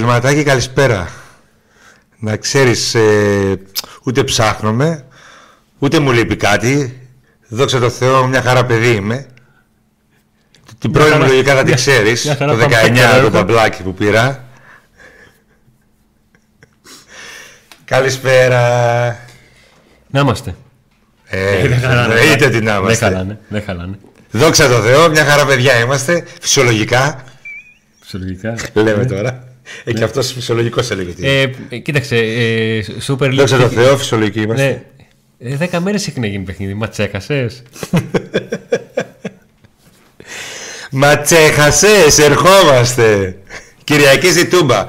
πρωταθληματάκι, καλησπέρα. Να ξέρεις, ε, ούτε ψάχνομαι, ούτε μου λείπει κάτι. Δόξα τω Θεώ, μια χαρά παιδί είμαι. Την πρώτη μου λογικά θα την ξέρεις, το 19 το ταμπλάκι που πήρα. Καλησπέρα. Να είμαστε. Ε, εννοείται ότι να Δεν είμαστε. χαλάνε. Δεν χαλάνε. Δόξα τω Θεώ, μια χαρά παιδιά είμαστε. Φυσιολογικά, Φυσιολογικά. λέμε τώρα. Ε, και αυτός φυσιολογικός έλεγε τι. Ε, ε, κοίταξε, ε, Super League. Δόξα τω Θεώ, φυσιολογικοί είμαστε. Ναι. Ε, δέκα μέρες έχει να γίνει παιχνίδι. Μα τσέκασε. Μα τσέχασες, ερχόμαστε. Κυριακή στη Τούμπα.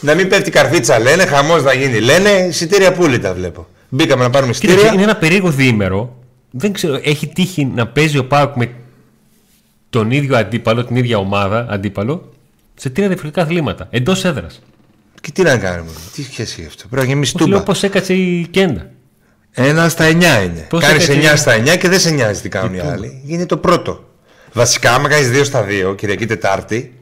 Να μην πέφτει καρφίτσα, λένε, χαμός να γίνει. Λένε, εισιτήρια πουλή τα βλέπω. Μπήκαμε να πάρουμε Κοίταξε, εισιτήρια. είναι ένα περίεργο διήμερο. Δεν ξέρω, έχει τύχει να παίζει ο Πάουκ με τον ίδιο αντίπαλο, την ίδια ομάδα αντίπαλο, σε τρία διαφορετικά αθλήματα. Εντός έδρας. Και τι να κάνουμε, τι σχέση έχει αυτό. Πρέπει να γεμίσει Λέω Τούμπα. πώς έκατσε η Κέντα. Ένα στα 9 είναι. Πώς Κάνεις έκατσε 9 η- στα 9 και δεν σε νοιάζει τι κάνουν οι άλλοι. Είναι το πρώτο. Βασικά, άμα κάνεις 2 στα 2, Κυριακή Τετάρτη,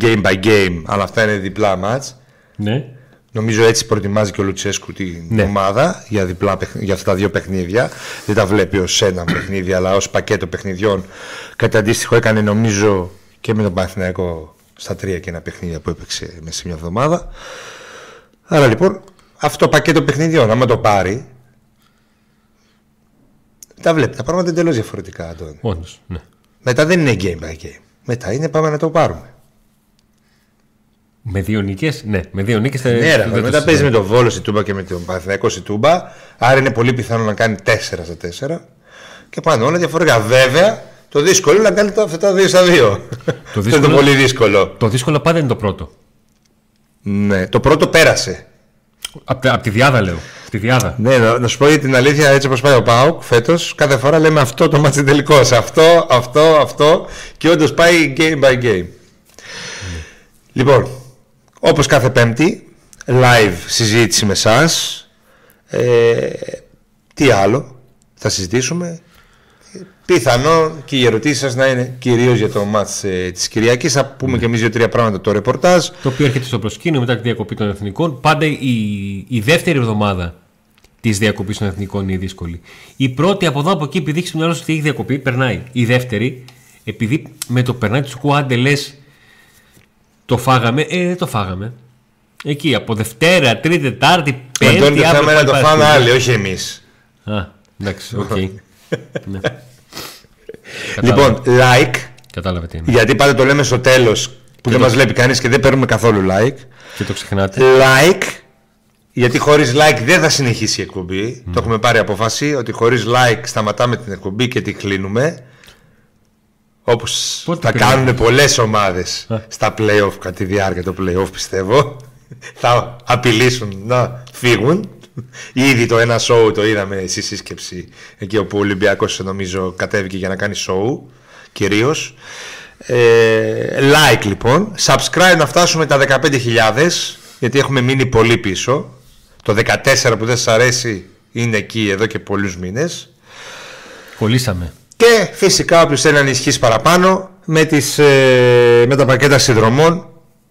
game by game, αλλά αυτά είναι διπλά match. Ναι. Νομίζω έτσι προετοιμάζει και ο Λουτσέσκου την Ναι. ομάδα για, διπλά, παιχν- για αυτά τα δύο παιχνίδια. Δεν τα βλέπει ως ένα παιχνίδι, αλλά ως πακέτο παιχνιδιών. Κάτι αντίστοιχο έκανε νομίζω και με τον Παναθηναϊκό στα τρία και ένα παιχνίδια που έπαιξε μέσα σε μια εβδομάδα. Άρα λοιπόν, αυτό το πακέτο παιχνιδιών, άμα το πάρει, τα βλέπει. Τα πράγματα είναι εντελώς διαφορετικά, Αντώνη. Όντως. Ναι. Μετά δεν είναι game by game. Μετά είναι πάμε να το πάρουμε. Με δύο νίκες. Ναι, με δύο νίκες. Ναι, ρε, μετά παίζεις με τον Βόλο στη Τούμπα και με τον Παναθηναϊκό στη Τούμπα. Άρα είναι πολύ πιθανό να κάνει 4 στα 4. Και πάνε όλα διαφορετικά. Βέβαια, το δύσκολο είναι να κάνει τα- αυτά τα 2 στα 2. Το Αυτό είναι δύσκολο- το πολύ δύσκολο. Το δύσκολο πάντα είναι το πρώτο. Ναι, το πρώτο πέρασε. Από απ τη διάδα λέω. Απ' τη διάδα. Ναι, να, να σου πω για την αλήθεια, έτσι όπως πάει ο Πάουκ φέτος, κάθε φορά λέμε αυτό το μάτι τελικός. Αυτό, αυτό, αυτό. Και όντως πάει game by game. Λοιπόν, όπως κάθε Πέμπτη, live συζήτηση με εσάς. Ε, τι άλλο θα συζητήσουμε; Πιθανό και οι ερωτήσεις σας να είναι κυρίως για το μάτς ε, της Κυριακής. Θα πούμε και εμείς δύο-τρία πράγματα το ρεπορτάζ. Το οποίο έρχεται στο προσκήνιο μετά τη διακοπή των εθνικών. Πάντα η, η δεύτερη εβδομάδα της διακοπής των εθνικών είναι η δύσκολη. Η πρώτη από εδώ από εκεί, επειδή έχεις μυαλό σου ότι έχει διακοπή, περνάει. Η δεύτερη, επειδή με το περνάει τους κουάντε λες το φάγαμε, ε, δεν το φάγαμε. Εκεί από Δευτέρα, Τρίτη, Τετάρτη, Αντώνη, Πέμπτη, το αύριο θέμα είναι να πάλι το φάνε Παρασκευή. άλλοι, όχι εμείς. Α, εντάξει, οκ. ναι. Λοιπόν, like, Κατάλαβε τι είναι. γιατί πάντα το λέμε στο τέλος που δεν το- μας βλέπει κανείς και δεν παίρνουμε καθόλου like. Και το ξεχνάτε. Like, γιατί χωρίς like δεν θα συνεχίσει η εκπομπή. Το έχουμε πάρει απόφαση ότι χωρίς like σταματάμε την εκπομπή και τη κλείνουμε. Όπως Πότε θα το κάνουν πολλές ομάδες Α. στα playoff κατά τη διάρκεια του playoff, πιστεύω. θα απειλήσουν να φύγουν. Ήδη το ένα show το είδαμε στη σύσκεψη εκεί όπου ο Ολυμπιακός νομίζω κατέβηκε για να κάνει show κυρίως. Ε, like λοιπόν. Subscribe να φτάσουμε τα 15.000 γιατί έχουμε μείνει πολύ πίσω. Το 14 που δεν σας αρέσει είναι εκεί εδώ και πολλούς μήνες. Κολλήσαμε. Και φυσικά όποιος θέλει να ενισχύσει παραπάνω με, τις, ε, με τα πακέτα συνδρομών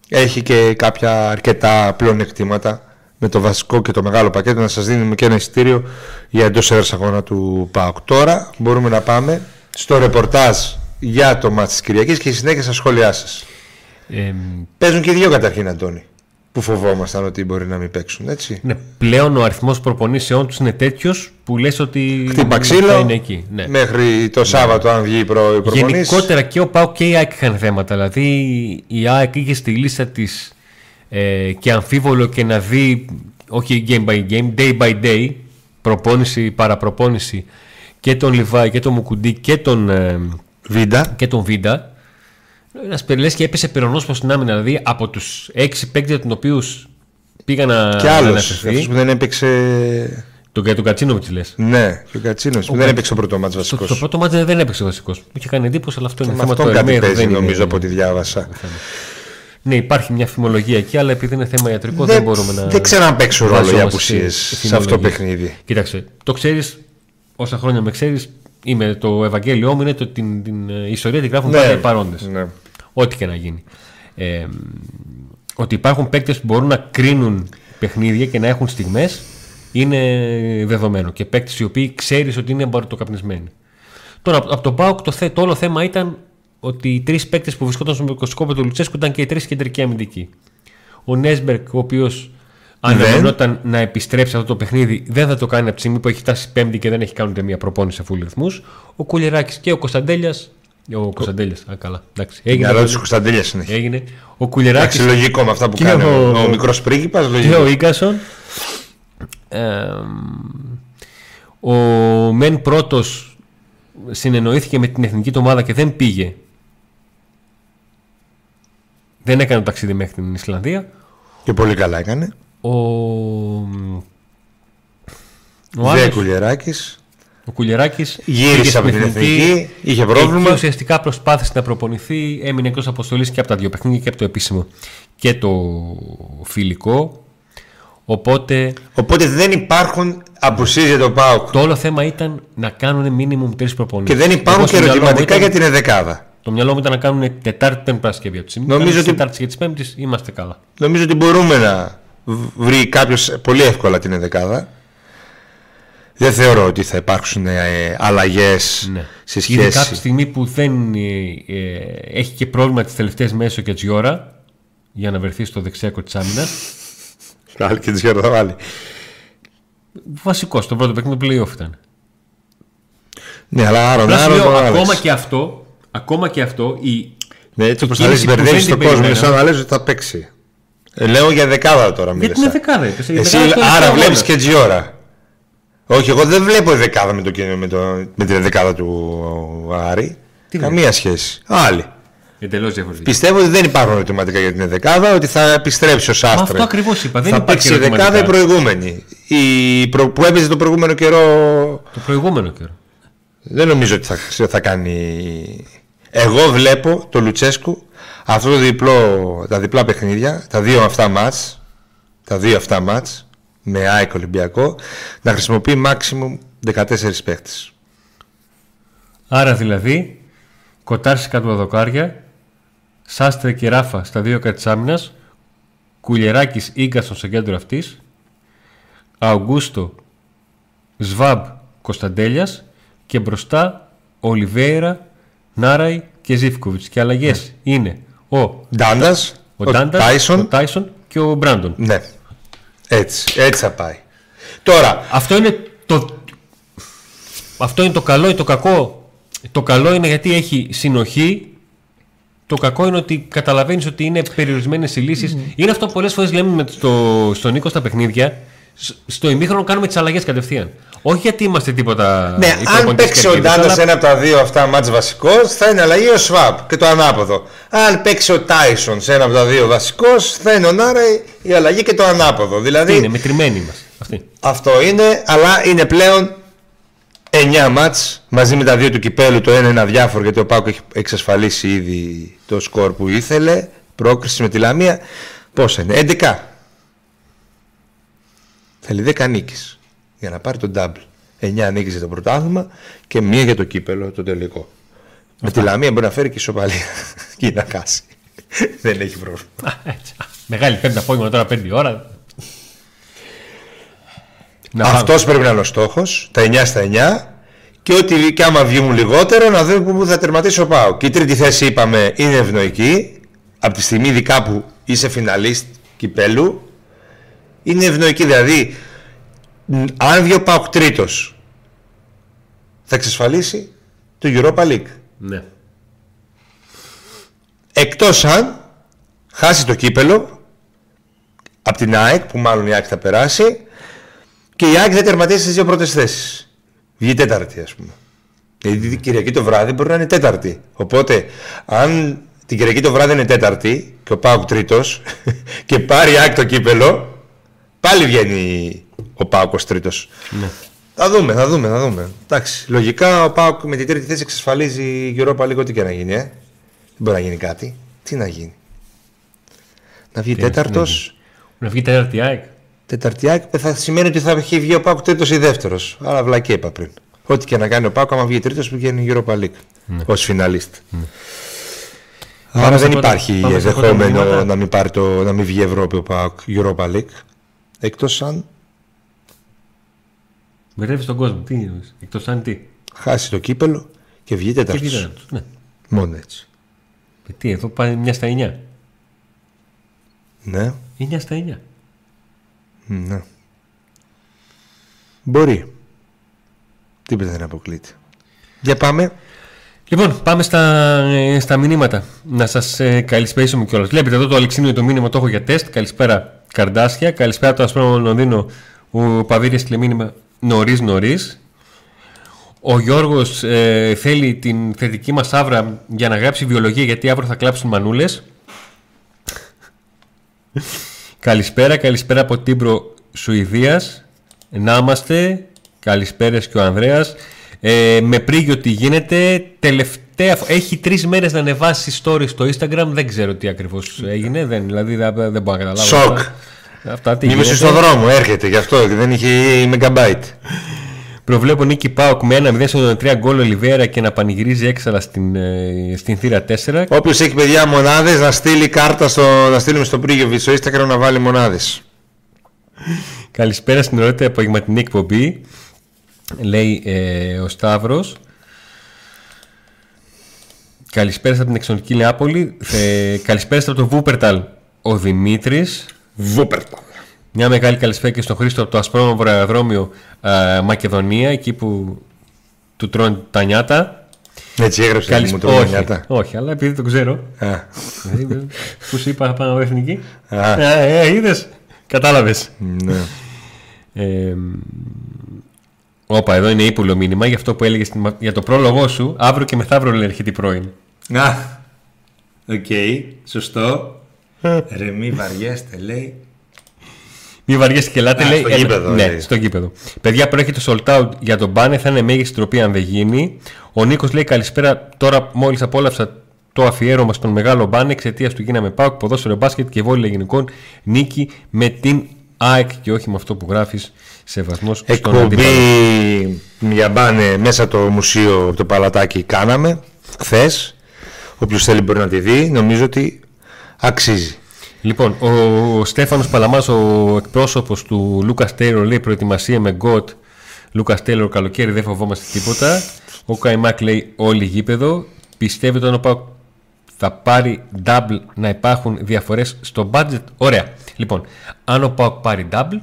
έχει και κάποια αρκετά πλεονεκτήματα με το βασικό και το μεγάλο πακέτο να σας δίνουμε και ένα εισιτήριο για εντός έδρας αγώνα του ΠΑΟΚ. Τώρα μπορούμε να πάμε στο ρεπορτάζ για το μάτς της Κυριακής και στη συνέχεια στα σχόλιά σας. Ε, Παίζουν και οι δύο καταρχήν Αντώνη που φοβόμασταν ότι μπορεί να μην παίξουν έτσι. ναι, πλέον ο αριθμός προπονήσεών τους είναι τέτοιος που λες ότι Χτύπα θα ξύλο είναι εκεί. Ναι. μέχρι το Σάββατο αν βγει η προ- η προπονής. Γενικότερα και ο ΠΑΟΚ και η ΑΕΚ είχαν θέματα. Δηλαδή η ΑΕΚ είχε στη λίστα της ε, και αμφίβολο και να δει όχι game by game, day by day προπόνηση, παραπροπόνηση και τον Λιβάη και τον Μουκουντή και τον, ε, Βίντα. και τον Βίντα. Ένας περιλέ και έπεσε περονόσπο στην άμυνα. Δηλαδή από τους έξι παίκτες τους οποίους πήγα να Και να άλλος, αναφερθεί. αυτός που δεν έπαιξε Τον, για τον Κατσίνοβιτς λες. Ναι, και ο Κατσίνο που δεν έπαιξε το πρώτο μάτς Στο, βασικός. στο πρώτο μάτι δεν έπαιξε βασικός. Μου είχε κάνει εντύπωση, αλλά αυτό είναι Με θέμα αυτόν του κάτι Ερμέιρ, παίζει δεν είναι- νομίζω από ό,τι διάβασα. Ναι, υπάρχει μια φημολογία εκεί, αλλά επειδή είναι θέμα ιατρικό δεν, Δεν, μπορούμε να. δεν ξέρω αν παίξουν ρόλο οι βαζόμαστε απουσίες σε σε αυτό το φημολογίες. παιχνίδι. Κοίταξε, το ξέρεις, όσα χρόνια με ξέρεις, είμαι το Ευαγγέλιό μου είναι το, την, την ε, ιστορία τη γράφουν Ναι, πάντα οι παρόντες. ναι. Ό,τι και να γίνει. Ε, ότι υπάρχουν παίκτες που μπορούν να κρίνουν παιχνίδια και να έχουν στιγμές είναι δεδομένο. Και παίκτες οι οποίοι ξέρεις ότι είναι μπαρτοκαπνισμένοι. Τώρα από τον Πάοκ το, θε, το όλο θέμα ήταν ότι οι τρεις παίκτες που βρισκόταν στο μικροσκόπιο του Λουτσέσκου ήταν και οι τρεις κεντρικοί αμυντικοί. Ο Νέσμπερκ, ο οποίος αναμενόταν να επιστρέψει αυτό το παιχνίδι, δεν θα το κάνει από τη στιγμή που έχει φτάσει πέμπτη και δεν έχει κάνει ούτε μία προπόνηση σε φούλου ρυθμούς. Ο Κουλεράκη και ο Κωνσταντέλιας. Ο Κωνσταντέλιας, α καλά. Εντάξει. Έγινε. Αλλά του Κωνσταντέλιας είναι. Έγινε. Ο Κουλεράκη. Εντάξει, λογικό με αυτά που κάνει ο, ο, ο μικρός πρίγκιπας. Και ο Ίγκασον. Ε, ο Μεν πρώτος συνεννοήθηκε με την εθνική του ομάδα και δεν πήγε. Δεν έκανε το ταξίδι μέχρι την Ισλανδία. Και πολύ καλά έκανε. Ο, ο άλλος, Κουλιεράκης. Ο Κουλιεράκης γύρισε από την εθνική, είχε πρόβλημα. Και ουσιαστικά προσπάθησε να προπονηθεί, έμεινε εκτός αποστολής και από τα δύο παιχνίδια και από το επίσημο και το φιλικό. Οπότε, Οπότε δεν υπάρχουν απουσίε για το ΠΑΟΚ. Το όλο θέμα ήταν να κάνουν μήνυμου τρεις προπονήσεις. Και δεν υπάρχουν και ερωτηματικά για την δεκάδα. Το μυαλό μου ήταν να κάνουν Τετάρτη, Πέμπτη, Παρασκευή από τη στιγμή. Νομίζω ότι. Τετάρτη και της Πέμπτης είμαστε καλά. Νομίζω ότι μπορούμε να βρει κάποιος πολύ εύκολα την δεκάδα. Δεν θεωρώ ότι θα υπάρξουν ε, αλλαγές ναι. σε σχέση. Είναι κάποια στιγμή που δεν ε, ε, έχει και πρόβλημα τις τελευταίες μέρες ο Κετζιόρα για να βρεθεί στο δεξιάκο της άμυνας. Πάλι και Τζιόρα θα βάλει. Βασικός, στο πρώτο παιχνίδι του playoff ήταν. Ναι, αλλά άρα, ακόμα και αυτό, ακόμα και αυτό, η, ναι, έτσι όπως θα λες, μπερδεύεις τον κόσμο. Σαν να λες ότι θα παίξει. Ε, λέω για δεκάδα τώρα μίλησα. Γιατί είναι δεκάδα. Εσύ, άρα βλέπεις και Τζιόρα. Όχι, εγώ δεν βλέπω δεκάδα με, το, με, το, με τη δεκάδα του Άρη. Τι Καμία σχέση. Άλλη. Εντελώς διαφορετική. Πιστεύω ότι δεν υπάρχουν ερωτηματικά για την δεκάδα, ότι θα επιστρέψει ο Σάστρε. Αυτό ακριβώς είπα. Δεν θα παίξει η δεκάδα η προηγούμενη. Η προ... Που έπαιζε το προηγούμενο καιρό. Το προηγούμενο καιρό. Δεν νομίζω ότι θα, θα κάνει. Εγώ βλέπω το Λουτσέσκου αυτό το διπλό, τα διπλά παιχνίδια, τα δύο αυτά μάτς, τα δύο αυτά μάτς, με ΑΕΚ Ολυμπιακό, να χρησιμοποιεί maximum 14 παίχτες. Άρα δηλαδή, κοτάρσει κάτω από δοκάρια, Σάστρε και Ράφα στα δύο κάτω της άμυνας, Κουλιεράκης Ίγκασον στο κέντρο αυτής, Αουγκούστο Σβάμπ Κωνσταντέλιας και μπροστά Ολιβέηρα, Νάραη και Ζήφκοβιτς. Και αλλαγές ναι. είναι ο Ντάντας, ο, ο, Τάισον, ο Τάισον και ο Μπράντον. Ναι. Έτσι, έτσι θα πάει. Τώρα. Αυτό είναι το, αυτό είναι το καλό ή το κακό; Το καλό είναι γιατί έχει συνοχή. Το κακό είναι ότι καταλαβαίνεις ότι είναι περιορισμένες οι λύσεις. Mm. Είναι αυτό που πολλές φορές λέμε με το, στον Νίκο στα παιχνίδια. Στο ημίχρονο κάνουμε τις αλλαγές κατευθείαν. Όχι γιατί είμαστε τίποτα. Ναι, αν παίξει ο Ντάντα αλλά... ένα από τα δύο αυτά μάτς βασικός, θα είναι αλλαγή ο Σβάπ και το ανάποδο. Αν παίξει ο Τάισον σε ένα από τα δύο βασικός, θα είναι ο Νάρα η αλλαγή και το ανάποδο. Δηλαδή, είναι, μετρημένοι είμαστε. Αυτή. Αυτό είναι, αλλά είναι πλέον 9 μάτς μαζί με τα δύο του κυπέλου. Το ένα είναι αδιάφορο γιατί ο Πάκο έχει εξασφαλίσει ήδη το σκορ που ήθελε. Πρόκριση με τη Λαμία. Πόσα είναι, 11. Θέλει 10 νίκες για να πάρει τον double. 9 νίκες για το πρωτάθλημα και μία για το κύπελο, το τελικό. Με τη Λαμία μπορεί να φέρει και ισοπαλία και να κάσει. Δεν έχει πρόβλημα. Μεγάλη πέμπτη απόγευμα τώρα πέντε ώρα. Αυτός πρέπει να είναι ο στόχος. Τα 9 στα 9. Και ότι και άμα βγουν λιγότερο να δούμε πού θα τερματίσει ο Πάο. Και η τρίτη θέση είπαμε είναι ευνοϊκή. Από τη στιγμή ειδικά που είσαι φιναλίστ κυπέλου. Είναι ευνοϊκή. Δηλαδή αν βγει ο Πάουκ τρίτος, θα εξασφαλίσει το Europa League. Ναι. Εκτός αν χάσει το κύπελο από την ΑΕΚ, που μάλλον η ΑΕΚ θα περάσει, και η ΑΕΚ δεν τερματίσει τι δύο πρώτες θέσεις. Βγει τέταρτη, ας πούμε. Γιατί την Κυριακή το βράδυ μπορεί να είναι τέταρτη. Οπότε, αν την Κυριακή το βράδυ είναι τέταρτη και ο Πάουκ τρίτος και πάρει η ΑΕΚ το κύπελο, πάλι βγαίνει ο Πάοκ τρίτος. Ναι. Θα δούμε, θα δούμε, θα δούμε. Εντάξει, λογικά ο Πάοκ με την τρίτη θέση εξασφαλίζει η Europa λίγο τι και να γίνει. Ε. Δεν μπορεί να γίνει κάτι. Τι να γίνει. Να βγει τέταρτος. Να βγει τέταρτη ΑΕΚ. Τέταρτη ΑΕΚ θα σημαίνει ότι θα έχει βγει ο Πάοκ τρίτος ή δεύτερος. Άρα βλακή είπα πριν. Ό,τι και να κάνει ο Πάοκ, άμα βγει τρίτος, βγαίνει η Europa League. Ναι. Ω φιναλίστ. Ναι. Άρα Πάμε στα δεν πρώτα- υπάρχει πάμε στα πρώτα ενδεχόμενο μηνύματα. να μην, πάρει το, να μην βγει η Ευρώπη ο ΠΑΟΚ Europa League. Εκτός αν Μπερδεύει τον κόσμο. Τι είναι, εκτός αν τι. χάσει το κύπελο και βγει Και τέταρτος. τι τέταρτος. Ναι. Μόνο έτσι. Ε, Τι, εδώ πάει μια στα 9. Ναι, 9 στα 9. ναι. Μπορεί. Τίποτα δεν αποκλείται. Για πάμε. Λοιπόν, πάμε στα, ε, στα μηνύματα. Να σας ε, καλησπέρισουμε κιόλας. Βλέπετε εδώ το Αλεξίνιο το μήνυμα το έχω για τεστ. Καλησπέρα Καρδάσια. Καλησπέρα το Ασπρόμο Λονδίνο. Ο Παβίρη στείλε μήνυμα νωρίς νωρίς. Ο Γιώργος ε, θέλει την θετική μας άβρα για να γράψει βιολογία γιατί αύριο θα κλάψουν μανούλες. καλησπέρα, καλησπέρα από Τίμπρο Σουηδίας. Να είμαστε. Καλησπέρα και ο Ανδρέας. Ε, με πρίγιο τι γίνεται. Τελευταία, φο- έχει τρεις μέρες να ανεβάσει story στο Instagram. Δεν ξέρω τι ακριβώς έγινε. Δεν, δηλαδή δεν, δεν μπορώ να καταλάβω. Σοκ. Αυτά, αυτά τι Μήπως γίνεται. στον δρόμο έρχεται γι' αυτό και δεν είχε megabyte. Προβλέπω νίκη Πάοκ με 1-0 στο 3 γκολ Ολιβέρα και να πανηγυρίζει έξαλα στην, ε, στην θύρα 4. Όποιος έχει παιδιά μονάδες να στείλει κάρτα στο, να στείλουμε στο Πρίγεβι στο Instagram να βάλει μονάδες. Καλησπέρα στην ωραίτη απογευματινή εκπομπή. Λέει ε, ο Σταύρος. Καλησπέρα από την εξωτική Νεάπολη. Ε, καλησπέρα από το Βούπερταλ. Ο Δημήτρης. Βούπερτα. Μια μεγάλη καλησπέρα και στον Χρήστο από το Ασπρόμαυρο Αεροδρόμιο ε, Μακεδονία, εκεί που του τρώνε τα νιάτα. Έτσι έγραψε μου Καλησπέρα. το Όχι, νιάτα. όχι, αλλά επειδή το ξέρω. Α, Δηλαδή, Πού σου είπα πάνω από εθνική. Α. Ε, ε, είδες. Κατάλαβες. ναι. Ε, Όπα, εδώ είναι ύπουλο μήνυμα για αυτό που έλεγες για το πρόλογό σου. Αύριο και μεθαύριο λέει έρχεται η πρώην. Α, οκ, σωστό. Ρε μη βαριέστε λέει. Μη βαριέσαι και ελάτε, Α, λέει. στο έλα- γήπεδο, ναι, λέει. στο γήπεδο. Παιδιά, προέρχεται sold out για τον μπάνε, θα είναι μέγιστη τροπή αν δεν γίνει. Ο Νίκος λέει καλησπέρα. Τώρα μόλις απόλαυσα το αφιέρωμα στον μεγάλο μπάνε εξαιτίας του γίναμε πάω ποδόσφαιρο μπάσκετ και βόλια γυναικών. Νίκη με την ΑΕΚ και όχι με αυτό που γράφεις. Σεβασμός στον Εκπομπή αντίπαλο. για μπάνε μέσα το μουσείο από το Παλατάκι κάναμε χθες. Όποιος θέλει μπορεί να τη δει. Νομίζω ότι αξίζει. Λοιπόν, ο, ο Στέφανος Παλαμάς, ο εκπρόσωπος του Λούκα Τέιλορ, λέει προετοιμασία με GOAT. Λούκα Τέιλορ, καλοκαίρι δεν φοβόμαστε τίποτα. Ο Καϊμάκ λέει όλοι γήπεδο. Πιστεύετε ότι ο Πάοκ θα πάρει double να υπάρχουν διαφορές στο budget. Ωραία. Λοιπόν, αν ο Πάοκ πάρει double,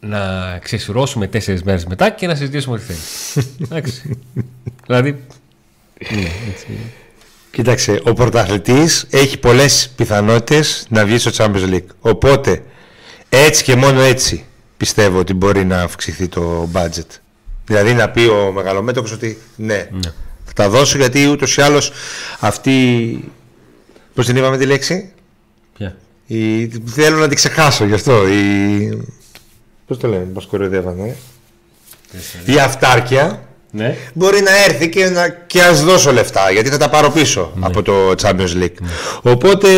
να ξεσουρώσουμε τέσσερις μέρες μετά και να συζητήσουμε ό,τι θέλει. Εντάξει. δηλαδή, ναι, έτσι. Κοίταξε, ο πρωταθλητής έχει πολλές πιθανότητες να βγει στο Champions League. Οπότε, έτσι και μόνο έτσι πιστεύω ότι μπορεί να αυξηθεί το budget. Δηλαδή να πει ο μεγαλομέτωχος ότι ναι, θα τα δώσω γιατί ούτως ή άλλως αυτή... Πώς την είπαμε τη λέξη; Ποια; Η... Θέλω να την ξεχάσω γι' αυτό. Η... Πώς το λένε, μας κοροϊδεύανε. ε; Η αυτάρκεια Ναι. μπορεί να έρθει και, να, και ας δώσω λεφτά γιατί θα τα πάρω πίσω από το Champions League. Οπότε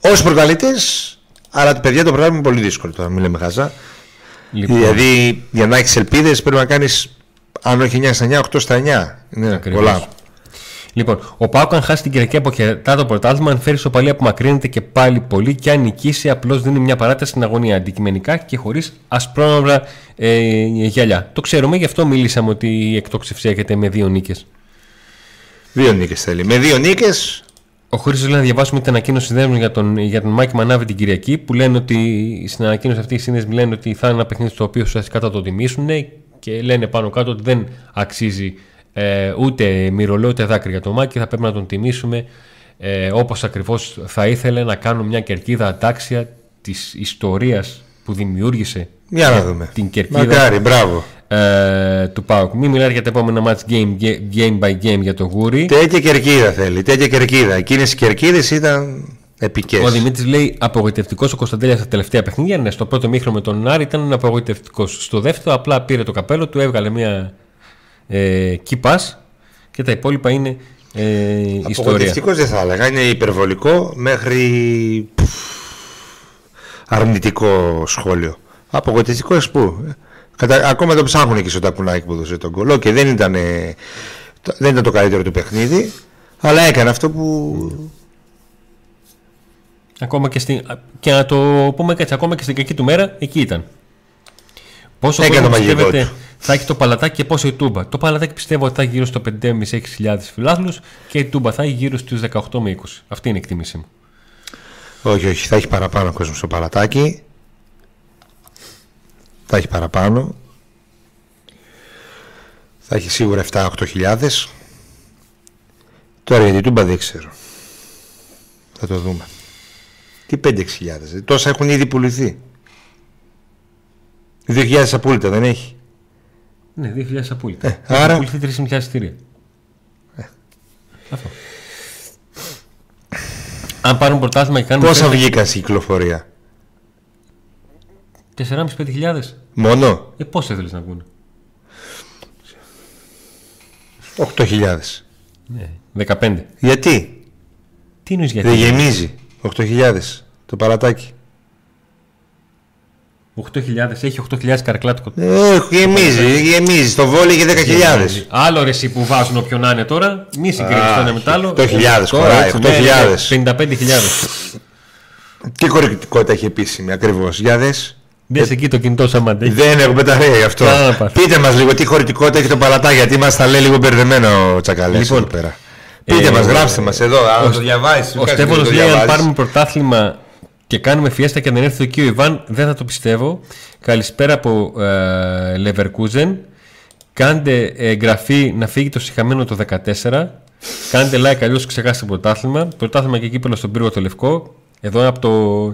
ως πρωταλήτες αλλά παιδιά το πράγμα είναι πολύ δύσκολο τώρα, μην λέμε χαζά. Λοιπόν. Δηλαδή για να έχεις ελπίδες πρέπει να κάνεις αν όχι 9 στα 9, 8 στα 9. Είναι Ακριβώς. πολλά. Λοιπόν, ο Πάουκ αν χάσει την Κυριακή αποχαιρετά το πρωτάθλημα, αν φέρει σοπαλία απομακρύνεται και πάλι πολύ και αν νικήσει, απλώς δίνει μια παράταση στην αγωνία αντικειμενικά και χωρίς ασπρόμαυρα ε, γυαλιά. Το ξέρουμε, γι' αυτό μιλήσαμε ότι η εκτόξευση έρχεται με δύο νίκες. Δύο νίκες θέλει. Με δύο νίκες Ο Χρήστο λέει να διαβάσουμε την ανακοίνωση συνδέσμου για τον, για τον Μάκη Μανάβη την Κυριακή, που λένε ότι στην ανακοίνωση αυτή οι σύνδεσμοι λένε ότι θα είναι ένα παιχνίδι στο οποίο ουσιαστικά θα το τιμήσουν και λένε πάνω κάτω ότι δεν αξίζει ε, ούτε μυρολό ούτε δάκρυ για τον Μάκη, θα πρέπει να τον τιμήσουμε ε, όπως ακριβώς θα ήθελε να κάνουν μια κερκίδα αντάξια της ιστορίας που δημιούργησε Για να δούμε. την κερκίδα Μακάρι, μπράβο. ε, του Πάουκ. Μην μιλάει για τα επόμενα match game, game by game για το γούρι. Τέτοια κερκίδα θέλει. Τέτοια κερκίδα. Εκείνες οι κερκίδες ήταν επικές. Ο Δημήτρης λέει απογοητευτικός ο Κωνσταντέλια στα τελευταία παιχνίδια. Ναι, στο πρώτο μήχρονο με τον Άρη ήταν απογοητευτικός. Στο δεύτερο απλά πήρε το καπέλο του, έβγαλε μια ε, key pass και τα υπόλοιπα είναι ε, ιστορία. Απογοητευτικός δεν θα έλεγα. Είναι υπερβολικό μέχρι πφ, αρνητικό σχόλιο. Απογοητευτικός πού; ε. Κατα... Ακόμα το ψάχνουν εκεί στο τακουνάκι που δώσε τον κολό και δεν ήταν, ε, το- δεν ήταν το καλύτερο του παιχνίδι. Αλλά έκανε αυτό που. Ακόμα και, στην, και να το πούμε έτσι, ακόμα και στην κακή του μέρα, εκεί ήταν. Πόσο Έκανε κόσμο το μαγικό πιστεύετε του. Θα έχει το παλατάκι και πόσο η τούμπα. Το παλατάκι πιστεύω ότι θα έχει γύρω στο 5.500-6.000 φιλάθλους και η τούμπα θα έχει γύρω στους 18 με 20. Αυτή είναι η εκτίμησή μου. Όχι, όχι, θα έχει παραπάνω κόσμο στο παλατάκι. Θα έχει παραπάνω. Θα έχει σίγουρα 7-8 χιλιάδες. Τώρα για την Τούμπα δεν ξέρω. Θα το δούμε. Τι 5-6 χιλιάδες. Τόσα έχουν ήδη πουληθεί. 2.000 απόλυτα δεν έχει. Ναι, 2.000 απόλυτα. Ε, άρα- Έχουν πουληθεί 3.500 εισιτήρια. Αυτό. Αν πάρουν πρωτάθλημα και κάνουν. Πόσα βγήκαν στην κυκλοφορία; 4.500-5.000. Μόνο; Ε, πόσα θέλεις να βγουν; 8.000. Ναι. 15. Γιατί; Τι εννοείς γιατί; Δεν γεμίζει. 8.000 το παλατάκι. 8.000, έχει 8.000 καρκλάτικο. Ε, γεμίζει, γεμίζει. Στο βόλιο είχε 10.000. Άλλο ρε εσύ που βάζουν όποιον να είναι τώρα, μη συγκρίνεις το ένα με το άλλο. 8.000 Τώρα, χωράει, έτσι, ναι, 8.000. ναι, 55.000. Τι κορεκτικότητα έχει επίσημη ακριβώς. Για δες. Δες εκεί το κινητό σαν μαντέ. Δεν έχω μπεταρία γι' αυτό. Να, να πας. Πείτε μας λίγο τι χωρητικότητα έχει το παλατάκι, γιατί μας τα λέει λίγο μπερδεμένο ο Τσακαλές Λοιπόν, εδώ πέρα. Πείτε ε, μας, γράψτε μας εδώ. Αν το διαβάσει. Ο Στέφανος λέει αν πάρουμε πρωτάθλημα και κάνουμε φιέστα και αν δεν έρθει εκεί ο Ιβάν, δεν θα το πιστεύω. Καλησπέρα από ε, Leverkusen. Κάντε εγγραφή να φύγει το συχαμένο το 14. Κάντε like αλλιώς ξεχάσετε πρωτάθλημα. Πρωτάθλημα και κύπελο στον πύργο το λευκό. Εδώ από, το,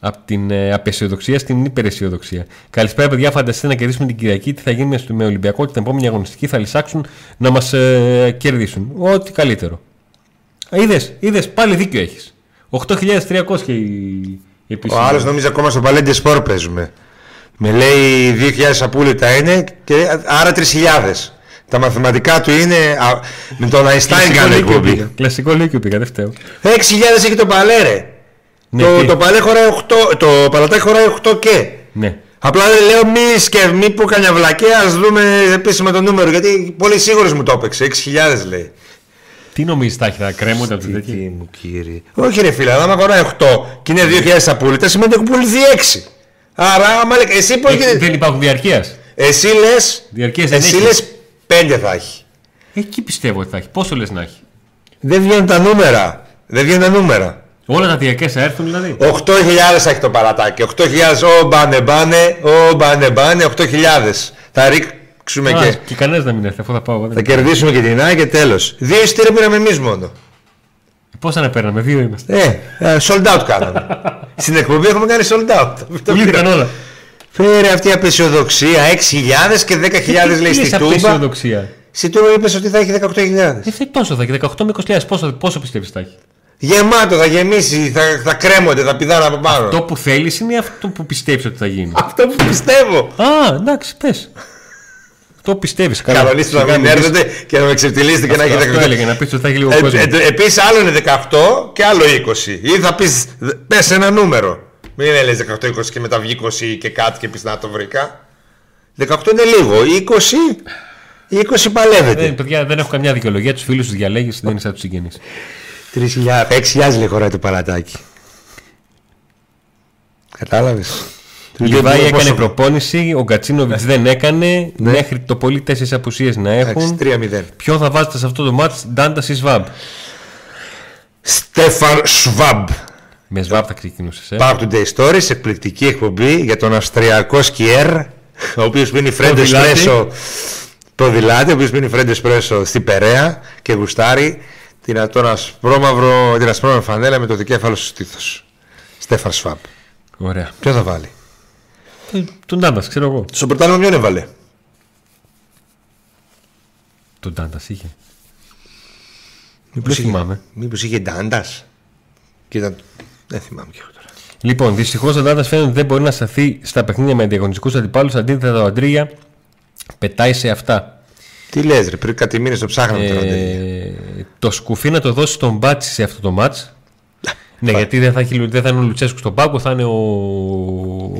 από την ε, απεσιοδοξία στην υπεραισιοδοξία. Καλησπέρα, παιδιά. Φανταστείτε να κερδίσουμε την Κυριακή. Τι θα γίνει με- με Ολυμπιακό και την επόμενη αγωνιστική θα λυσάξουν να μας ε, κερδίσουν. Ό,τι καλύτερο. Είδες, είδες, πάλι δίκιο έχεις. 8.300 και η, η Ο επίσημη. άλλος νομίζει ακόμα στο Παλέντε Σπορ παίζουμε. Με λέει 2.000 απόλυτα είναι και άρα 3.000. Τα μαθηματικά του είναι. α, Με τον Αϊνστάιν Κλασικό κάνει Λύκειο εκπομπή. πήγα. Κλασικό Λύκειο πήγα, δεν φταίω. 6.000 έχει το παλέρε. Ναι, το, τι; το παλέ χωράει 8, το παλατάκι χωράει 8 και. Ναι. Απλά δεν λέω μη σκεφ, μη πω κανένα βλακέ, ας δούμε επίσημα το νούμερο, γιατί πολύ σίγουρος μου το έπαιξε, 6.000 λέει. Τι νομίζεις θα έχει, θα κρέμονται από το Τι τέτοιο; μου κύριε. Όχι ρε φίλε, άμα χωράει 8 και είναι 2.000 απόλυτα, σημαίνει ότι έχουν πουληθεί 6. Άρα, άμα λέει, εσύ πώς Έξι- Δεν υπάρχουν διαρκείας. Εσύ λες, Διαρκείας δεν εσύ έχεις. λες 5 θα έχει. Εκεί πιστεύω ότι θα έχει. Πόσο λες να έχει; Δεν βγαίνουν τα νούμερα. Δεν βγαίνουν τα νούμερα. Όλα τα διαρκείας θα έρθουν δηλαδή. 8.000 έχει το παρατάκι. 8.000 ο μπάνε μπάνε, ο μπάνε μπάνε, 8.000. Θα ρίξουμε Α, και. και κανένας να μην έρθει, αφού θα πάω. εγώ, Θα δεν- κερδίσουμε και την ΑΕΚ και τέλος. Δύο εισιτήρια πήραμε εμείς μόνο. Πόσα να παίρναμε, δύο είμαστε. Ε, ε, sold out κάναμε. Στην εκπομπή έχουμε κάνει sold out. Το Πουλήθηκαν πήρα. όλα. Φέρε αυτή η απεσιοδοξία. 6.000 και 10.000 λέει Τι στη λες Τούμπα. απεσιοδοξία; Στη Τούμπα είπες ότι θα έχει 18.000. Ε, θα τόσο θα έχει, 18 με 20.000. Πόσο, πόσο πιστεύεις θα έχει; Γεμάτο, θα γεμίσει, θα, θα κρέμονται, θα πηδάνε από πάνω. Το που θέλεις είναι αυτό που πιστεύεις ότι θα γίνει. Αυτό που πιστεύω. Α, εντάξει, πες. Το πιστεύεις. Κανονίστε να μην έρθετε και να με ξεφτυλίσετε και να Αυτό έχετε 18. έλεγε, να πεις ότι θα έχει λίγο Ε, κόσμο. ε, Επίση, άλλο είναι 18 και άλλο 20. Ή θα πεις, πες ένα νούμero. Μην λες 18-20 και μετά βγει 20 και κάτι και πεις να το βρήκα. 18 είναι λίγο. 20, 20 παλεύεται. Δεν, παιδιά, δεν έχω καμιά δικαιολογία. Τους φίλους τους διαλέγεις, δεν είναι σαν τους συγγενείς. 3.000, 6.000 λέει χωράει το παλατάκι. Κατάλαβες; Λιβάη έκανε προπόνηση, ο Γκατσίνοβιτ δεν έκανε. Μέχρι το πολύ τέσσερις απουσίες να έχουν. 3-0. Ποιο θα βάζετε σε αυτό το μάτς, Ντάντα ή Σβάμπ; Στέφαν Σβάμπ. Με Σβάμπ θα ξεκινούσες. Ε. Back to Day Stories, εκπληκτική εκπομπή για τον Αυστριακό σκιέρ, ο οποίος πίνει φρέντο Ποδηλάτη. εσπρέσο. Ποδηλάτη, ο οποίος πίνει φρέντο εσπρέσο στην Περαία και γουστάρει την, τον ασπρόμαυρο, την ασπρόμαυρη φανέλα με το δικέφαλο στο στήθος. Στέφαν Σβάμπ. Ωραία. Ποιο θα βάλει; Ε, Τον Ντάντας, ξέρω εγώ. Στο πρωτάθλημα ποιον έβαλε; Τον Ντάντας είχε. Μήπως Δεν είχε- θυμάμαι. Μήπως είχε Ντάντας; Και ήταν... Δεν θυμάμαι και εγώ τώρα. Λοιπόν, δυστυχώς ο Ντάντας φαίνεται ότι δεν μπορεί να σταθεί στα παιχνίδια με αντιαγωνιστικού αντιπάλους. Αντίθετα, ο Αντρίγια πετάει σε αυτά. Τι λες ρε, πριν κάτι μήνες το ψάχναμε τώρα. Ε, το σκουφί να το δώσει στον Μπάτσι σε αυτό το μάτς. Ναι, γιατί δεν θα, έχει, δεν θα είναι ο Λουτσέσκου στον πάγκο, θα είναι ο,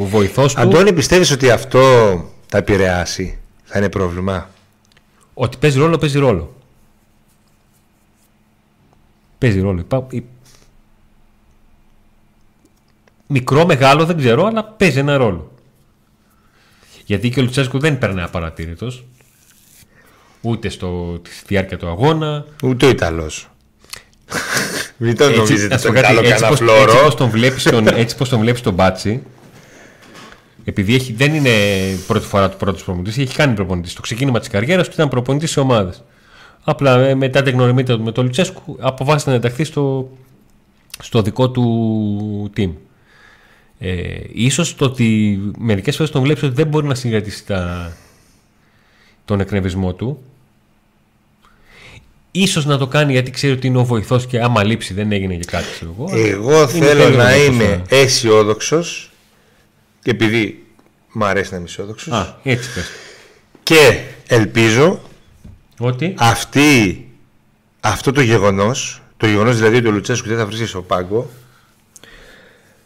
ο βοηθός του. Αντώνη, πιστεύεις ότι αυτό θα επηρεάσει, θα είναι πρόβλημα; Ότι παίζει ρόλο, παίζει ρόλο. Παίζει ρόλο. Υπά- υ- Μικρό, μεγάλο δεν ξέρω, αλλά παίζει ένα ρόλο. Γιατί και ο Λουτσέσκου δεν παίρνει απαρατήρητος. Ούτε στο, στη διάρκεια του αγώνα. Ούτε ο Ιταλός. Μην τον Έτσι, νομίζετε ας πω τον κάτι, καλό έτσι, πως, έτσι καναφλόρο. πως τον βλέπεις τον, έτσι πως τον βλέπεις τον Μπάτσι επειδή έχει, δεν είναι πρώτη φορά του πρώτος προπονητής έχει κάνει προπονητής. Στο ξεκίνημα της καριέρας του ήταν προπονητής σε ομάδες. Απλά ε, μετά την γνωριμότητα του με τον Λουτσέσκου αποφάσισε να ενταχθεί στο, στο δικό του team. Ε, ίσως το ότι μερικές φορές τον βλέπεις ότι δεν μπορεί να συγκρατήσει τα, τον εκνευρισμό του Ίσως να το κάνει γιατί ξέρει ότι είναι ο βοηθός και άμα λείψει δεν έγινε και κάτι ξέρω εγώ. Εγώ Είναι θέλω τέλειο να το είμαι θέμα. αισιόδοξος και επειδή μου αρέσει να είμαι αισιόδοξος Α, έτσι πες. και ελπίζω Ότι; αυτή, αυτό το γεγονός, το γεγονός δηλαδή ότι ο Λουτσέσκου δεν θα βρίσκεται στο πάγκο,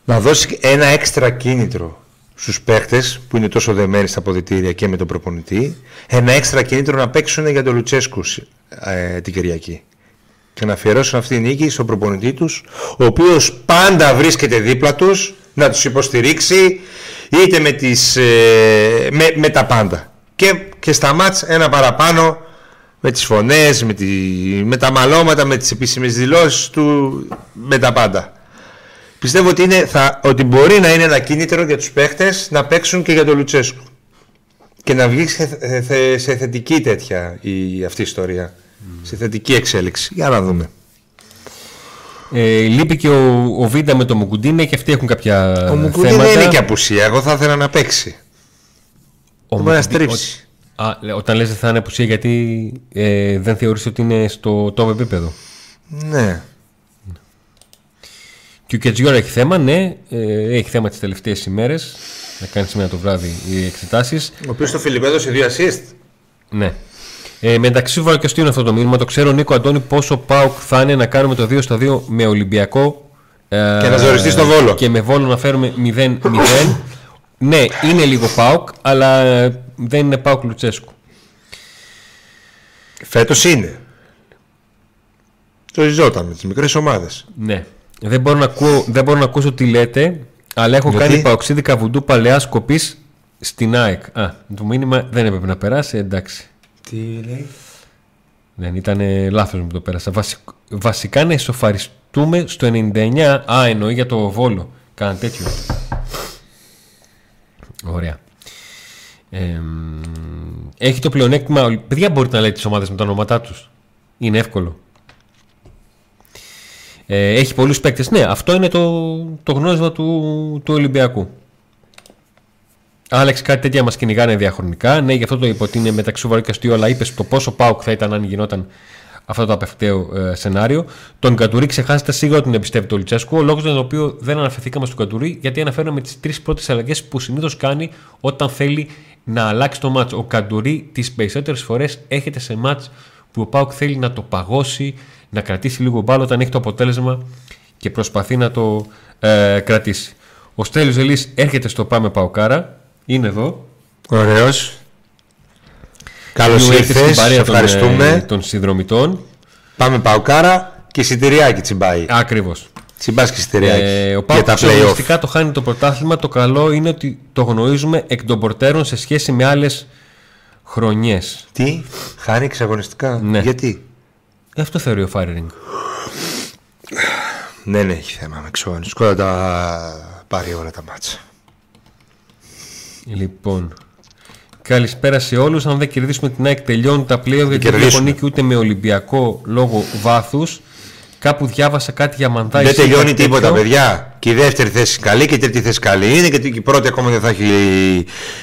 να δώσει ένα έξτρα κίνητρο στους παίχτες που είναι τόσο δεμένοι στα ποδητήρια και με τον προπονητή, ένα έξτρα κίνητρο να παίξουν για τον Λουτσέσκου ε, την Κυριακή. Και να αφιερώσουν αυτή τη νίκη στον προπονητή τους, ο οποίος πάντα βρίσκεται δίπλα τους, να τους υποστηρίξει, είτε με, τις, ε, με, με τα πάντα. Και, και στα μάτς ένα παραπάνω με τις φωνές, με, τη, με τα μαλώματα, με τις επίσημες δηλώσεις του, με τα πάντα. Πιστεύω ότι, είναι, θα, ότι μπορεί να είναι ένα κίνητρο για τους παίχτες να παίξουν και για τον Λουτσέσκου. Και να βγει σε, σε, σε θετική τέτοια η, αυτή η ιστορία. Σε θετική εξέλιξη. Για να δούμε. Ε, λείπει και ο, ο Βίντα με το Μουκουντίνε και αυτοί έχουν κάποια Ο Μουκουνί θέματα. δεν είναι και απουσία. Εγώ θα ήθελα να παίξει. Ο μπορεί να Μουκουντί- στρίψει. ο- Α, λέ- όταν λες δεν θα είναι απουσία γιατί ε, δεν θεωρείς ότι είναι στο top επίπεδο; Ναι. Και ο Κετζιόρα έχει θέμα, ναι. Ε, έχει θέμα τις τελευταίες ημέρες. Να κάνει σήμερα το βράδυ οι εξετάσεις. Ο οποίος στο Φιλιππέδος έδωσε δύο assist. Ναι. Ε, μεταξύ Βαρκιωστή είναι αυτό το μήνυμα. Το ξέρω, Νίκο Αντώνη, πόσο πάουκ θα είναι να κάνουμε το 2 στα 2 με Ολυμπιακό. Ε, Και να ζοριστεί στο Βόλο. Και με Βόλο να φέρουμε 0-0. ναι, είναι λίγο πάουκ, αλλά ε, δεν είναι πάουκ Λουτσέσκου. Φέτος είναι. Το ζητόταν με τις μικρές ομάδες. Ναι. Δεν μπορώ, να ακούω, δεν μπορώ να ακούσω τι λέτε, αλλά έχω Γιατί; κάνει παοξίδικα βουντού παλαιά κοπή στην ΑΕΚ. Α, το μήνυμα δεν έπρεπε να περάσει, εντάξει. Τι λέει; Δεν ήταν λάθος μου το πέρασα. Βασικ- βασικά να ισοφαριστούμε στο 99. Α, εννοεί για το Βόλο. Κάνα τέτοιο. Ωραία. Εμ, έχει το πλεονέκτημα. ο- Παιδιά, μπορείτε να λέτε τις ομάδες με τα ονόματά τους. Είναι εύκολο. Ε, έχει πολλούς παίκτες. Ναι, αυτό είναι το, το γνώρισμα του, του Ολυμπιακού. Άλεξ, κάτι τέτοια μας κυνηγάνε διαχρονικά. Ναι, γι' αυτό το είπα ότι είναι μεταξύ σοβαρό και αστείο, αλλά είπες το πόσο πάουκ θα ήταν αν γινόταν αυτό το απευθέω ε, σενάριο. Τον Καντουρί ξεχάσετε σίγουρα ότι τον εμπιστεύεται ο Λουτσέσκου. Ο λόγος για τον οποίο δεν αναφερθήκαμε στον Καντουρί, γιατί αναφέραμε τις τρεις πρώτες αλλαγές που συνήθως κάνει όταν θέλει να αλλάξει το μάτσο. Ο Καντουρί τις περισσότερες φορές έχετε σε μάτς που ο Πάουκ θέλει να το παγώσει, να κρατήσει λίγο μπάλο όταν έχει το αποτέλεσμα και προσπαθεί να το ε, κρατήσει. Ο Στέλιος Ζελής έρχεται στο Πάμε Παοκάρα, είναι εδώ. Ωραίος. Καλώς Νιου έρχεται ήρθες. στην παρέα των, Ευχαριστούμε. ε, των συνδρομητών. Πάμε Παουκάρα και εισιτηριάκι τσιμπάει. Ακριβώς. Τσιμπάς και εισιτηριάκι. Ε, ο για Πάουκ τα playoff. ουσιαστικά το χάνει το πρωτάθλημα. Το καλό είναι ότι το γνωρίζουμε εκ των πορτέρων σε σχέση με άλλες χρονιές. Τι, χάνει εξαγωνιστικά. Ναι. Γιατί; Ε, Αυτό θεωρεί ο Φάριρινγκ. Ναι, ναι, έχει θέμα με εξαγωνιστικό. Θα τα πάρει όλα τα μάτσα. Λοιπόν, καλησπέρα σε όλους. Αν δεν κερδίσουμε την ΑΕΚ τελειώνουν τα πλοία γιατί δεν κερδίσουμε. έχω νίκη ούτε με Ολυμπιακό λόγω βάθους. Κάπου διάβασα κάτι για μανδάει. Δεν τελειώνει τίποτα, παιδιά. Και η δεύτερη θέση καλή και η τρίτη θέση καλή είναι και η πρώτη ακόμα δεν θα έχει,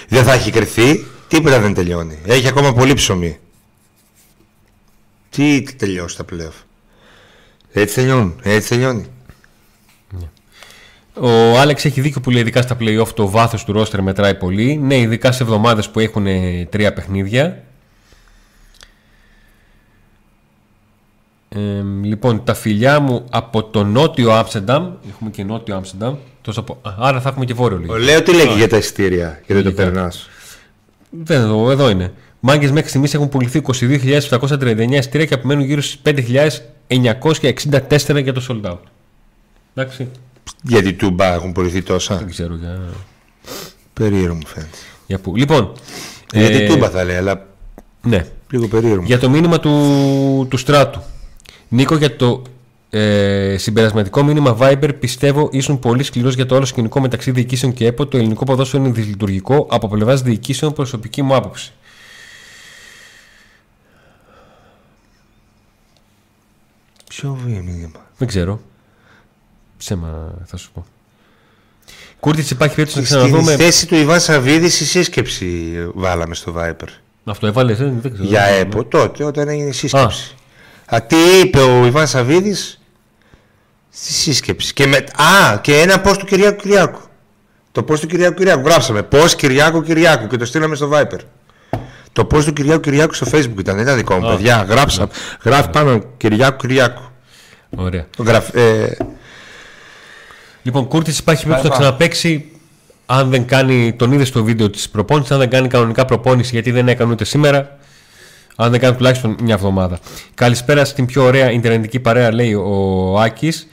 δεν θα έχει κρυθεί. Τίποτα δεν τελειώνει. Έχει ακόμα πολύ ψωμί. Τι τι τελειώσει τα playoff; Έτσι τελειώνουν. Έτσι τελειώνει. Ο Άλεξ έχει δίκιο που λέει ειδικά στα playoff το βάθος του ρόστερ μετράει πολύ. Ναι, ειδικά σε εβδομάδες που έχουν ε, τρία παιχνίδια. Ε, λοιπόν, τα φιλιά μου από το νότιο Άμστερνταμ. Έχουμε και νότιο Άμστερνταμ. τόσο από- α, Άρα θα έχουμε και βόρειο λίγο. Λέω τι λέγει για τα εισιτήρια και δεν το Λίγα. περνάς. Δεν εδώ, εδώ είναι. Μάγκες μέχρι στιγμής έχουν πουληθεί 22.739 εισιτήρια και απομένουν γύρω στις 5.964 για το sold out. Εντάξει. Γιατί τούμπα έχουν πουληθεί τόσα; Δεν ξέρω για. Περίεργο μου φαίνεται. για πού. Λοιπόν. Γιατί ε, τούμπα θα λέει, αλλά Ναι. λίγο περίεργο. Για το μήνυμα του, του στράτου. Νίκο, για το ε, συμπερασματικό μήνυμα Viber πιστεύω ήσουν πολύ σκληρός για το όλο σκηνικό μεταξύ διοικήσεων και ΕΠΟ. Το ελληνικό ποδόσφαιρο είναι δυσλειτουργικό από πλευράς διοικήσεων, προσωπική μου άποψη. Ποιο μήνυμα. Δεν ξέρω. Ψέμα θα σου πω. Κούρτη, υπάρχει περίπτωση να Στην ξαναδούμε. θέση του Ιβάν Σαββίδης η σύσκεψη βάλαμε στο Viper. Αυτό έβαλε, δεν, δεν ξέρω. Για Δεν- ΕΠΟ τότε όταν έγινε η σύσκεψη. Α, τι είπε ο Ιβάν Σαββίδης στη σύσκεψη. Και με... Α, και ένα post του Κυριάκου Κυριάκου. Το post του Κυριάκου Κυριάκου. Γράψαμε post Κυριάκου Κυριάκου και το στείλαμε στο Viper. Το post του Κυριάκου Κυριάκου στο Facebook ήταν, δεν ήταν δικό μου, Α, παιδιά. Γράψαμε. Γράφει πάνω Κυριάκου Κυριάκου. Ωραία. Γραφ... Ε, Λοιπόν, Κούρτης, υπάρχει περίπτωση να Πάει, ξαναπέξει. Αν δεν κάνει, τον είδες στο βίντεο της προπόνησης, αν δεν κάνει κανονικά προπόνηση, γιατί δεν έκανε ούτε σήμερα. Αν δεν κάνει τουλάχιστον μια εβδομάδα. Καλησπέρα στην πιο ωραία Ιντερνετική παρέα, λέει ο Άκης.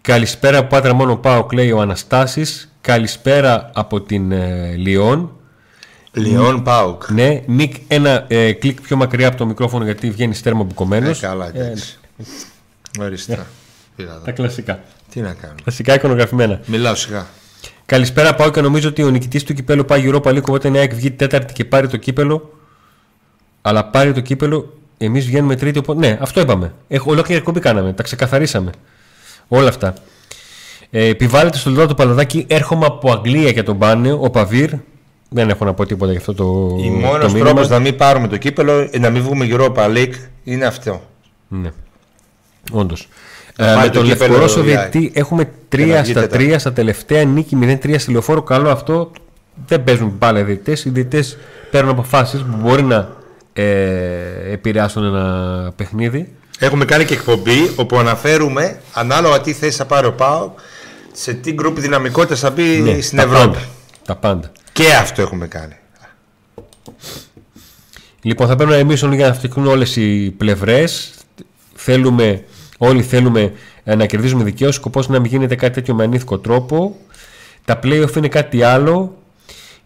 Καλησπέρα από Πάτρα μόνο πάω, λέει ο Αναστάσης. Καλησπέρα από την ε, Λιόν. Λιόν Πάουκ. Ναι, Νικ, ένα ε, κλικ πιο μακριά από το μικρόφωνο γιατί βγαίνει στέρμα μπουκωμένος. Ε, καλά, εντάξει. Ορίστε. Πήρα εδώ. τα κλασικά. Τι να κάνω. Κλασικά εικονογραφημένα. Μιλάω σιγά. Καλησπέρα, πάω και νομίζω ότι ο νικητής του κυπέλου πάει Europa League. Οπότε η ΑΕΚ βγει τέταρτη και πάρει το κύπελο. Αλλά πάρει το κύπελο, εμείς βγαίνουμε τρίτη. Οπότε... Ναι, αυτό είπαμε. Έχω, ολόκληρη εκπομπή κάναμε. Τα ξεκαθαρίσαμε. Όλα αυτά. Ε, επιβάλλεται στο λεπτό του Παλαδάκι. Έρχομαι από Αγγλία για τον Πάνιο, ο Παβίρ. Δεν έχω να πω τίποτα για αυτό το. Ο το μόνος μήνυμα. τρόπος να μην πάρουμε το κύπελο, ε, να μην βγούμε Europa League είναι αυτό. Ναι. Όντως. Να Ε, πάρει με το τον κύπελο Λευκορώσο η διαιτητή έχουμε Και να 3 βγει στα τέταρτη. 3 στα τελευταία νίκη 0-3 στη λεωφόρο. Καλό αυτό. Δεν παίζουν πάλι διαιτητές. Οι διαιτητές παίρνουν αποφάσεις που μπορεί να ε, επηρεάσουν ένα παιχνίδι. Έχουμε κάνει και εκπομπή όπου αναφέρουμε ανάλογα τι θέση θα πάρει ο ΠΑΟ σε τι γκρουπ δυναμικότητας θα μπει Ναι, στην τα Ευρώπη. πάντα. Τα πάντα. Και αυτό έχουμε κάνει. Λοιπόν, θα πρέπει να εμείς για να φτιαχτούν όλες οι πλευρές. Θέλουμε, όλοι θέλουμε ε, να κερδίζουμε δικαίως. Σκοπός να μην γίνεται κάτι τέτοιο με ανήθικο τρόπο. Τα playoff είναι κάτι άλλο.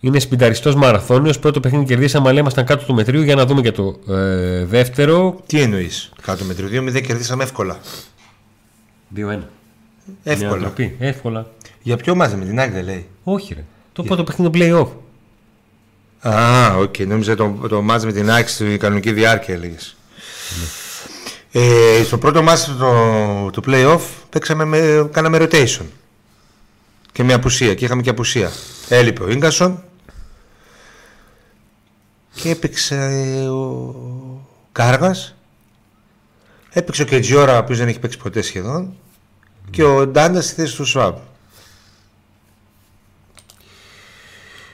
Είναι σπινταριστός μαραθώνιος. Πρώτο παιχνίδι κερδίσαμε, αλλά ήμασταν κάτω του μετρίου. Για να δούμε και το ε, δεύτερο. Τι εννοείς, Κάτω με 2-0 κερδίσαμε εύκολα. 2-1. Εύκολα. Εύκολα. Για ποιο μάζε με την άκρη δεν λέει; Όχι, ρε. Το πρώτο παιχνίδι playoff. Α, οκ. Νόμιζα το, το μάτς με την άκρη στην κανονική διάρκεια έλεγες. Ε, στο πρώτο μάτς του το, play-off παίξαμε με, κάναμε rotation. Και με απουσία. Και είχαμε και απουσία. Έλειπε ο Ίγκασον. Και έπαιξε ο Κάργας. Έπαιξε ο Κετζιόρα, ο οποίος δεν έχει παίξει ποτέ σχεδόν. Και ο Ντάντας στη θέση του Σουάμπ.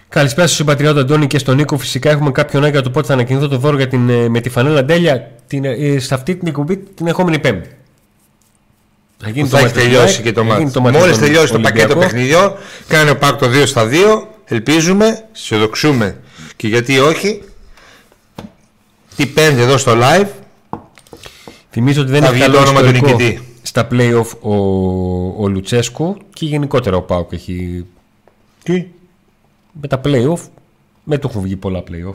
Καλησπέρα στον συμπατριώτη Αντώνη και στον Νίκο. Φυσικά έχουμε κάποιον άγιο για το πότε θα ανακοινωθώ το δώρο για την, ε, με τη φανέλα τέλεια την, ε, σε αυτή την εκπομπή την ερχόμενη Πέμπτη. Θα, γίνει Που θα έχει μάτς με την τελειώσει ΑΕΚ, και το θα γίνει μάτι. μάτς με Μόλις τον τελειώσει το πακέτο Ολυμπιακό. παιχνιδιών, κάνει ο Πάκ το 2 στα 2. Ελπίζουμε, αισιοδοξούμε και γιατί όχι. Τι πέντε εδώ στο live. Θυμίζω ότι δεν Θα έχει βγει καλό το όνομα του ιστορικό νικητή. στα playoff ο, ο Λουτσέσκου και γενικότερα ο Πάουκ έχει Τι; Με τα playoff. Με το έχουν βγει πολλά playoff.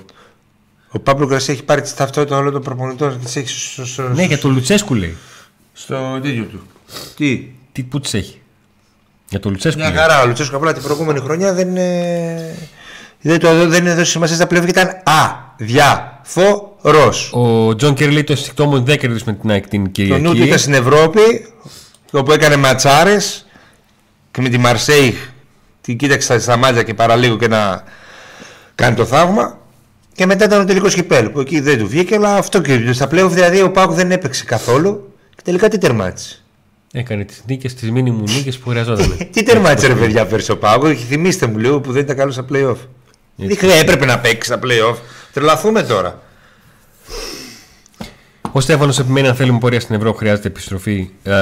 Ο Παύλο Γκρασί έχει πάρει τη ταυτότητα όλων των προπονητών και τις έχει στο, στο, Ναι, για το Λουτσέσκου λέει. στο τέτοιο του. Τι; Τι, πού τις έχει; Για το Λουτσέσκου. Μια λέει. χαρά. Ο Λουτσέσκο απλά την προηγούμενη χρονιά δεν, ε, δεν, το, δεν έδωσε σημασία στα πλέον και ήταν αδιαφορός. Ο Τζον Κέρι λέει το αισθηκτό μου δεν κερδίσουμε την ΑΕΚ την Το νου του Κυριακή. ήταν στην Ευρώπη, όπου έκανε ματσάρες και με τη Μαρσέη την κοίταξε στα- στα μάτια και παραλίγο και να κάνει το θαύμα. Και μετά ήταν ο τελικός κυπέλου που εκεί δεν του βγήκε, αλλά αυτό και στα πλέον δηλαδή ο Πάκου δεν έπαιξε καθόλου και τελικά τι τερμάτισε. Έκανε τις νίκες, τις μήνυμου νίκες που χρειαζόταν. τι τερμάτισε ρε παιδιά πέρσι ο Πάκου, θυμίστε μου λίγο που δεν ήταν καλό στα playoff. Δεν χρειάζεται, έπρεπε να παίξει στα playoff. Τρελαθούμε τώρα. Ο Στέφανος επιμένει αν θέλουμε πορεία στην Ευρώπη χρειάζεται επιστροφή. Ε,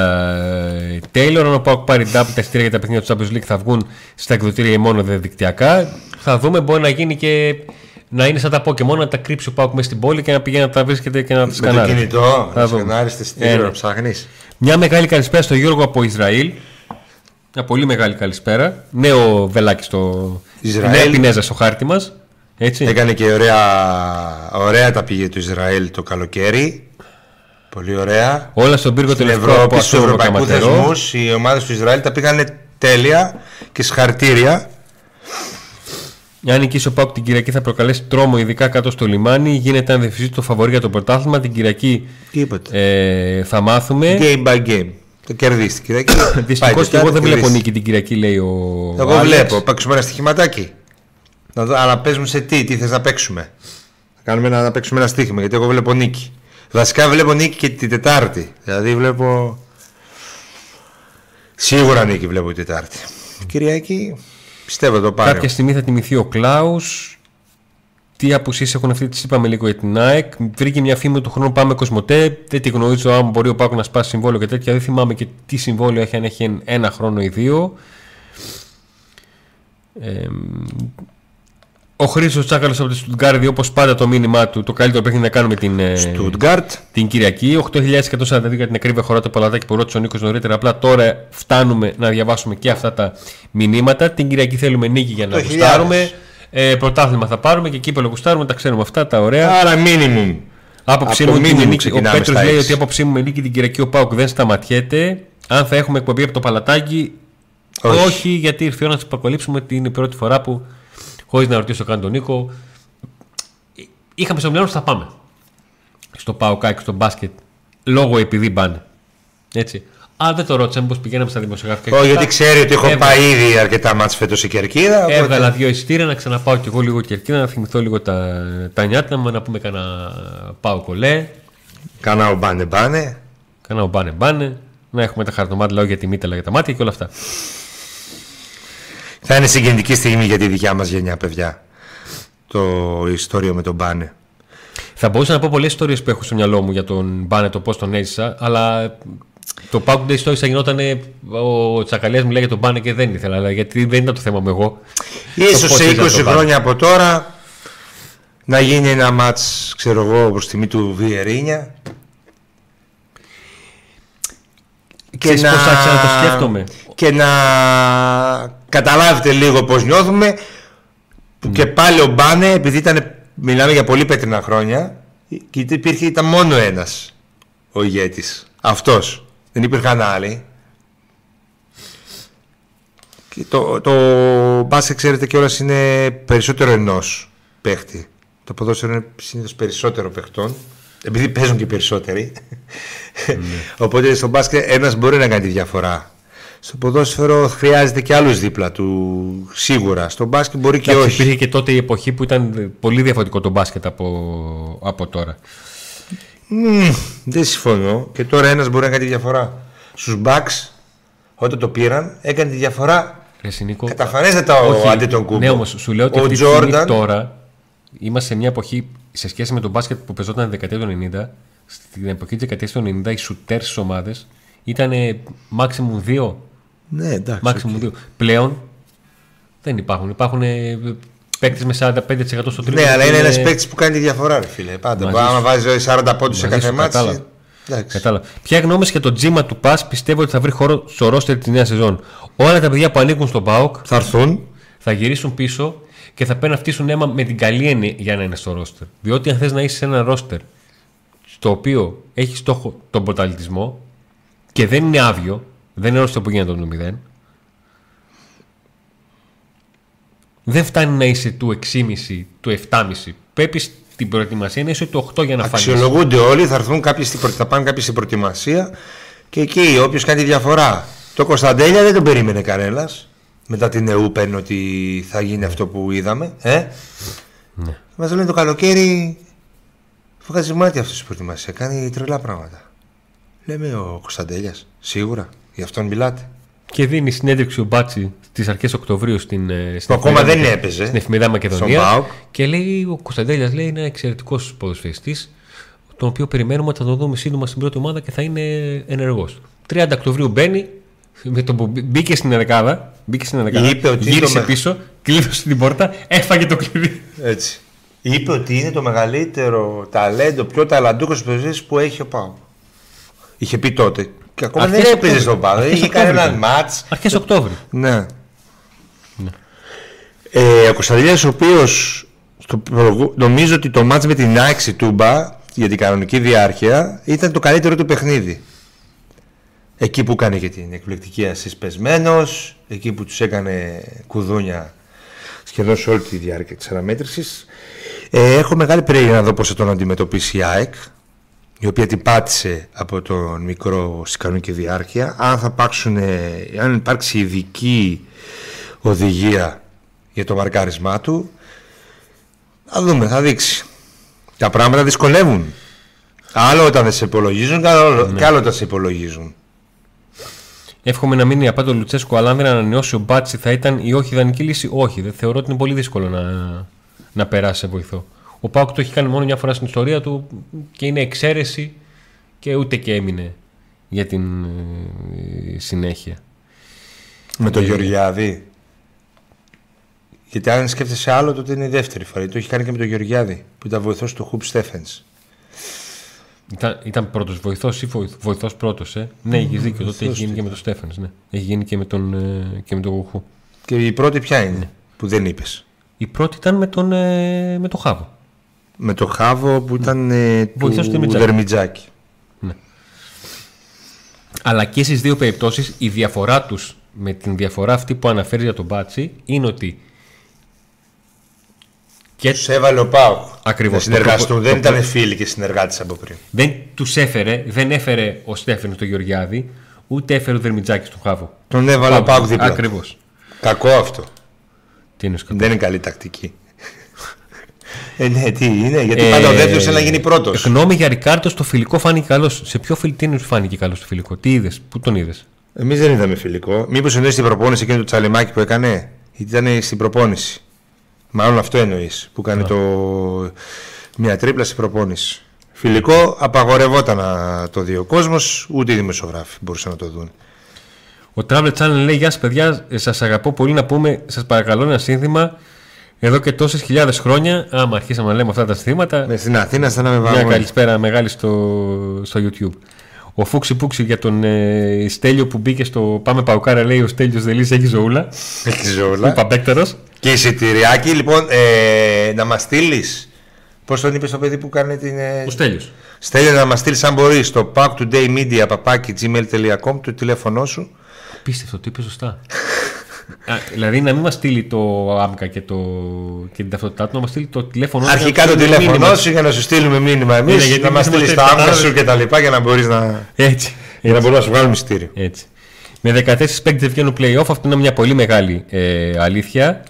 Τέιλορ, αν ο Πάουκ πάρει double τα εισιτήρια για τα παιχνίδια του Champions League θα βγουν στα εκδοτήρια μόνο διαδικτυακά. Θα δούμε, μπορεί να γίνει και να είναι σαν τα Pokémon, να τα κρύψει ο Πάουκ μέσα στην πόλη και να πηγαίνει να τα βρίσκεται και να τα Με το σκανάρει. κινητό, Θα να δούμε. σκανάρεις τη Ε, στήριο ναι. να ψάχνεις. Μια μεγάλη καλησπέρα στο Γιώργο από Ισραήλ. Μια πολύ μεγάλη καλησπέρα. Νέο βελάκι στο. Ισραήλ. Νέα πινέζα στο χάρτη μας. Έτσι. Έκανε και ωραία, ωραία τα πήγε του Ισραήλ το καλοκαίρι. Πολύ ωραία. Όλα στον πύργο Στην τελευταίο Ευρώπη, από στους Ασσούρο ευρωπαϊκούς Καματερό. θεσμούς, οι ομάδες του Ισραήλ τα πήγανε τέλεια και συγχαρητήρια. Αν νικήσει ο Πάουκ την Κυριακή θα προκαλέσει τρόμο, ειδικά κάτω στο λιμάνι. Γίνεται ανδεφισή το φαβορή για το πρωτάθλημα. Την Κυριακή Τίποτα. ε, θα μάθουμε. Game by game. Το κερδίσει την Κυριακή. Δυστυχώς Πάει και εγώ δεν Τετάρτη, βλέπω κερδίσεις. νίκη την Κυριακή, λέει ο. Εγώ Άλεξ. βλέπω. Παίξουμε ένα στοιχηματάκι. Να δω, αλλά παίζουμε σε τι, τι θες να παίξουμε. Θα κάνουμε ένα, να παίξουμε ένα στοίχημα γιατί εγώ βλέπω νίκη. Βασικά βλέπω νίκη και την Τετάρτη. Δηλαδή βλέπω. Σίγουρα νίκη βλέπω την Τετάρτη. Κυριακή πιστεύω το πάρει. Κάποια στιγμή θα τιμηθεί ο Κλάους. Τι απουσίε έχουν αυτή, τις είπαμε λίγο για την ΑΕΚ. Βρήκε μια φήμη του χρόνου πάμε Κοσμοτέ. Δεν τη γνωρίζω αν μπορεί ο Πάκος να σπάσει συμβόλαιο και τέτοια. Δεν θυμάμαι και τι συμβόλαιο έχει, αν έχει ένα χρόνο ή δύο. Ε, ο Χρήσος Τσάκαλος από τη Στουτγκάρδη, όπως πάντα το μήνυμά του, το καλύτερο παιχνίδι να κάνουμε την, ε, Στουτγκάρτ. την Κυριακή. 8.142 για την ακρίβεια χωρά το παλατάκι που ρώτησε ο Νίκος νωρίτερα. Απλά τώρα φτάνουμε να διαβάσουμε και αυτά τα μηνύματα. Την Κυριακή θέλουμε νίκη για να Το γουστάρουμε. χιλιάδες. Ε, πρωτάθλημα θα πάρουμε και κύπελο γουστάρουμε. Τα ξέρουμε αυτά τα ωραία. Άρα minimum. Άποψή από μου, την minimum νίκη, ο ξεκινάμε Πέτρος στα λέει έξι. ότι άποψή μου με νίκη την Κυριακή ο Πάουκ δεν σταματιέται. Αν θα έχουμε εκπομπή από το παλατάκι, όχι, Όχι. γιατί ήρθε η ώρα να τι αποκαλύψουμε. Την είναι η πρώτη φορά που, χωρίς να ρωτήσω καν τον Νίκο, είχαμε στο μυαλό ότι θα πάμε στο Πάουκ και στο μπάσκετ λόγω επειδή μπάνε. Έτσι. Αλλά δεν το ρώτησα, μήπω πηγαίναμε στα δημοσιογραφικά. Όχι, και γιατί αυτά. ξέρει ότι έχω Έβγαλα- πάει ήδη αρκετά μάτς φέτος η Κερκίδα. οπότε- Έβγαλα δύο εισιτήρια να ξαναπάω κι εγώ λίγο κερκίδα, να θυμηθώ λίγο τα, τα νιάτα μου, να πούμε κανένα πάω κολέ. Κάνα ο μπάνε μπάνε. Κάνα μπάνε μπάνε. Να έχουμε τα χαρτομάτια για τη μύτελα για τα μάτια και όλα αυτά. Θα είναι συγκινητική στιγμή για τη δικιά μας γενιά, παιδιά. Το ιστορίο με τον μπάνε. Θα μπορούσα να πω πολλές ιστορίες που έχω στο μυαλό μου για τον Μπάνε, το πώς τον έζησα, αλλά το Pack Day Stories θα γινόταν. Ο Τσακαλέα μου λέει για τον Μπάνε και δεν ήθελα, αλλά γιατί δεν ήταν το θέμα μου εγώ. Ίσως πώς σε ήταν 20 το Μπάνε. χρόνια από τώρα να γίνει ένα μάτς, ξέρω εγώ, προς τιμή του Βιερίνια. Ξέρεις πώς άρχισα να το σκέφτομαι. και να καταλάβετε λίγο πώς νιώθουμε. Που Ναι. και πάλι ο Μπάνε επειδή ήταν, μιλάμε για πολύ πέτρινα χρόνια και υπήρχε, ήταν μόνο ένας ο ηγέτης. Αυτός. Δεν υπήρχαν άλλοι. Και το, το μπάσκετ ξέρετε κιόλας είναι περισσότερο ενός παίχτη. Το ποδόσφαιρο είναι συνήθως περισσότερο παιχτών επειδή παίζουν και περισσότεροι. Ναι. οπότε στο μπάσκετ ένας μπορεί να κάνει τη διαφορά στο ποδόσφαιρο χρειάζεται και άλλους δίπλα του σίγουρα στο μπάσκετ μπορεί και Εντάξει, όχι Υπήρχε και τότε η εποχή που ήταν πολύ διαφορετικό το μπάσκετ από, από τώρα. Μμμ, δεν συμφωνώ. Και τώρα ένας μπορεί να κάνει τη διαφορά. Στους Bucks, όταν το πήραν, έκανε τη διαφορά. Ρε Σινίκο, Καταφανέστατα ο όχι, αντί τον κούμπο. Ναι, όμως σου λέω ότι ο αυτή τη στιγμή Jordan, τώρα είμαστε σε μια εποχή σε σχέση με το μπάσκετ που πεζόταν τη δεκαετία του 90. Στην εποχή της δεκαετίας του 90 οι σουτέρ στις ομάδες ήταν maximum 2. Ναι, εντάξει. Maximum 2. Πλέον δεν υπάρχουν. Υπάρχουν παίκτες με 45% στο τρίτο. Ναι, αλλά είναι ένας παίκτης που κάνει τη διαφορά, ρε φίλε. Πάντα. Μαζί Άμα σου. βάζει 40 πόντους σε Μαζί κάθε σου, μάτι. κατάλαβα. Εντάξει. Κατάλαβα. Ποια γνώμη για το τζίμα του Πας; Πιστεύω ότι θα βρει χώρο στο ρόστερ τη νέα σεζόν. Όλα τα παιδιά που ανήκουν στον Πάοκ Θα έρθουν. θα γυρίσουν πίσω και θα πάνε να φτύσουν αίμα με την καλή έννοια για να είναι στο ρόστερ. Διότι αν θες να είσαι σε ένα ρόστερ στο οποίο έχεις στόχο τον πρωταλληλισμό και δεν είναι άδειο, δεν είναι ρόστερ που γίνεται το 0, δεν φτάνει να είσαι του 6,5, του 7,5. Πρέπει στην προετοιμασία να είσαι του 8 για να φανείς. Αξιολογούνται όλοι, θα, έρθουν κάποιοι στην, πρω- θα πάνε κάποιοι στην προετοιμασία και εκεί όποιος κάνει τη διαφορά. Το Κωνσταντέλια δεν τον περίμενε κανένας. Μετά την ΕΟΥ παίρνει ότι θα γίνει αυτό που είδαμε. Ε; Ναι. Μας λένε το καλοκαίρι βγάζει μάτι αυτός στην προετοιμασίας. Κάνει τρελά πράγματα. Λέμε ο Κωνσταντέλιας, σίγουρα. Γι' αυτόν μιλάτε. Και δίνει συνέντευξη ο Μπάτσι στις αρχές Οκτωβρίου στην, ε, στην, ακόμα εφημερίδα- δεν έπαιζε. στην εφημερίδα Στον Μακεδονία. ΠΑΟΚ. Και λέει ο Κωνσταντέλιας λέει είναι εξαιρετικός ποδοσφαιριστής, τον οποίο περιμένουμε ότι θα τον δούμε σύντομα στην πρώτη ομάδα και θα είναι ενεργός. 30 Οκτωβρίου μπαίνει, με το που μπή- μπήκε στην δεκάδα, μπήκε στην δεκάδα, Είπε ότι γύρισε το με- πίσω, κλείδωσε την πόρτα, έφαγε το κλειδί. Έτσι. Είπε ότι είναι το μεγαλύτερο ταλέντο, πιο ταλαντούχος παίκτη που έχει ο Πάο. Είχε πει τότε. Και ακόμα Αρχές δεν έπαιζε Οκτώβρη. στον Πάο. Αρχές Είχε κάνει Οκτώβρη ένα ήταν. μάτ. Αρχές Οκτώβρη. Ναι. Ε, ο Κωνσταντινίδης ο οποίος στο προγου- νομίζω ότι το μάτς με την Άξι Τούμπα για την κανονική διάρκεια ήταν το καλύτερο του παιχνίδι. Εκεί που έκανε και την εκπληκτική ασύς πεσμένος, εκεί που τους έκανε κουδούνια σχεδόν σε όλη τη διάρκεια της αναμέτρησης. Ε, έχω μεγάλη περίεργα να δω πώς θα τον αντιμετωπίσει η ΑΕΚ, η οποία την πάτησε από τον μικρό στην κανονική διάρκεια. Αν θα υπάρξουν, ε, αν υπάρξει ειδική οδηγία για το μαρκάρισμά του, θα δούμε, θα δείξει. Τα πράγματα δυσκολεύουν. Άλλο όταν δεν σε υπολογίζουν, και άλλο, και άλλο όταν σε υπολογίζουν. Εύχομαι να μείνει απάντο Λουτσέσκο, αλλά αν δεν ανανεώσει ο Μπάτσι θα ήταν η όχι ιδανική λύση. Όχι, δεν θεωρώ ότι είναι πολύ δύσκολο να, να περάσει σε βοηθό. Ο Πάουκ το έχει κάνει μόνο μια φορά στην ιστορία του και είναι εξαίρεση και ούτε και έμεινε για την ε, συνέχεια. Με τον Γεωργιάδη. Γιατί αν σκέφτεσαι άλλο, τότε είναι η δεύτερη φορά. Το έχει κάνει και με τον Γεωργιάδη, που ήταν βοηθός του Χουπ Στέφεν. Ήταν, ήταν πρώτος βοηθός ή βοηθός πρώτος, ε; Ναι, έχεις δίκιο. Τότε έχει γίνει και με τον Στέφαν. Ναι. Έχει γίνει και με τον, ε, και με τον Γουχού. Και η πρώτη ποια είναι, που δεν είπες; Η πρώτη ήταν με τον, ε, με τον Χάβο. Με το Χάβο που ήταν ε, του Βοηθός του Δερμιτζάκη. Δερμιτζάκη. Αλλά και στις δύο περιπτώσεις η διαφορά τους με την διαφορά αυτή που αναφέρεις για τον Μπάτσι είναι ότι. Και Τους έβαλε ο Πάουκ. Ακριβώς. Να συνεργαστούν. Το- δεν το- ήταν φίλοι και συνεργάτες από πριν. δεν τους έφερε, δεν έφερε ο Στέφανος τον Γεωργιάδη, ούτε έφερε ο Δερμιτζάκης στον Χάβο. Τον έβαλε ο Πάουκ δίπλα. Ακριβώς. Κακό αυτό. Τι είναι σκοτώ. Δεν είναι καλή τακτική. Ε, ναι, τι είναι, γιατί Ε, πάντα ο δεύτερο θέλει να γίνει πρώτος. Γνώμη για Ρικάρτο στο φιλικό φάνηκε καλός. Σε ποιο φιλτίνο σου φάνηκε καλός στο φιλικό, τι είδες, πού τον είδες; Εμείς δεν είδαμε φιλικό. Μήπως εννοείς την προπόνηση εκείνο του τσαλιμάκι που έκανε, ή ήταν στην προπόνηση; Μάλλον αυτό εννοείς. Που έκανε το... μια τρίπλα στην προπόνηση. Φιλικό απαγορευόταν να το δει ο κόσμος, ούτε οι δημοσιογράφοι μπορούσαν να το δουν. Ο Travel Channel λέει: Γεια σας, παιδιά, σας αγαπώ πολύ να πούμε, σας παρακαλώ ένα σύνθημα. Εδώ και τόσες χιλιάδες χρόνια, άμα αρχίσαμε να λέμε αυτά τα συνθήματα, Ναι, στην Αθήνα θα να με μια βάλω. καλησπέρα μεγάλη στο, στο YouTube. Ο Φούξι Πούξι για τον ε, Στέλιο που μπήκε στο Πάμε Παουκάρα λέει: Ο Στέλιος Δελής έχει ζωούλα. Έχει ζώλα. Παπέκτερος. Και εισιτηριάκι, λοιπόν, ε, να μας στείλεις. Πώς τον είπες το παιδί που κάνει την. Ε, Ο Στέλιος. Στέλνει να μας στείλεις αν μπορείς στο packtodaymedia.gmail.com το τηλέφωνό σου. Πίστευτο, το είπε σωστά. Α, δηλαδή να μην μας στείλει το άμκα και, το, και την ταυτότητά του, να μας στείλει το τηλέφωνο του Αρχικά για το να στείλει τηλέφωνο μήνυμα. σου για να σου στείλουμε μήνυμα εμείς. Ναι, γιατί να μας εμείς στείλει είμαστε τα άμκα τετάραδες. σου και τα λοιπά για να μπορείς να, Έτσι. για να μπορούμε να σου βγάλουμε μυστήριο. Έτσι. Με 14 παίκτες βγαίνουν playoff, αυτό είναι μια πολύ μεγάλη ε, αλήθεια.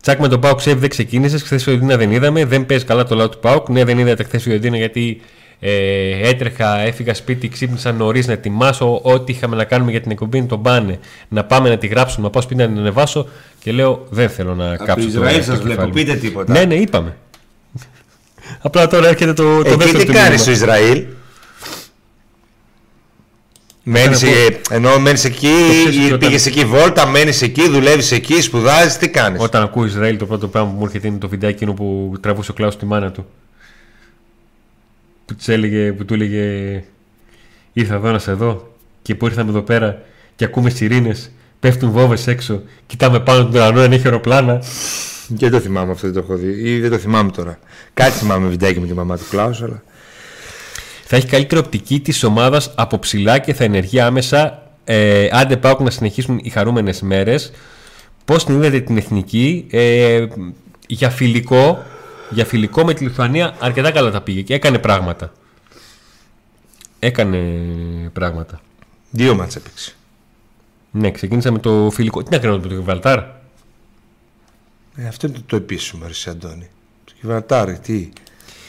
Τσακ με τον Πάουκ Σεβ δεν ξεκίνησες. Χθες ο Ιωδίνα δεν είδαμε. Δεν παίζεις καλά το λαό του Πάουκ. Ναι, δεν είδατε χθες ο Ιωδίνα γιατί ε, έτρεχα, έφυγα σπίτι, ξύπνησα νωρίς να ετοιμάσω ό,τι είχαμε να κάνουμε για την εκπομπή. Να τον πάνε να πάμε να τη γράψουμε, να πάω σπίτι να την ανεβάσω. Και λέω δεν θέλω να κάψω το, Ισραήλ το σας κεφάλι βλέπω, μου. πείτε τίποτα. Ναι, ναι, είπαμε. Απλά τώρα έρχεται το, το Εκεί δεύτερο τι του κάνεις μήνυμα. στο Ισραήλ; Μένεις, να πω- ε, ενώ μένεις εκεί, ξέρεις ότι ή όταν- πήγες εκεί βόλτα, μένεις εκεί, δουλεύεις εκεί, σπουδάζεις, τι κάνεις; Όταν ακούω Ισραήλ, το πρώτο πράγμα που μου έρχεται είναι το βιντεάκι εκείνο που τραβούσε ο Κλάους τη μάνα του. Που, της έλεγε, που του έλεγε Ήρθα εδώ να σε δω και που ήρθαμε εδώ πέρα και ακούμε σιρήνες, πέφτουν βόβε έξω, κοιτάμε πάνω τον ουρανό αν έχει αεροπλάνα. Και δεν το θυμάμαι αυτό, δεν το έχω δει. Ή δεν το θυμάμαι τώρα. Κάτι θυμάμαι βιντεάκι με τη μαμά του Κλάους, αλλά... Θα έχει καλύτερη οπτική της ομάδας από ψηλά και θα ενεργεί άμεσα. Ε, άντε πάω να συνεχίσουν οι χαρούμενες μέρες. Πώς την είδατε την εθνική, ε, για φιλικό, για φιλικό με τη Λιθουανία αρκετά καλά τα πήγε και έκανε πράγματα. Έκανε πράγματα. Δύο μάτς έπαιξε. Ναι, ξεκίνησα με το φιλικό. Τι να κάνουμε με το Γιβραλτάρ; Ε, αυτό είναι το, το επίσημο, ρε Αντώνη. Το Γιβραλτάρ, τι.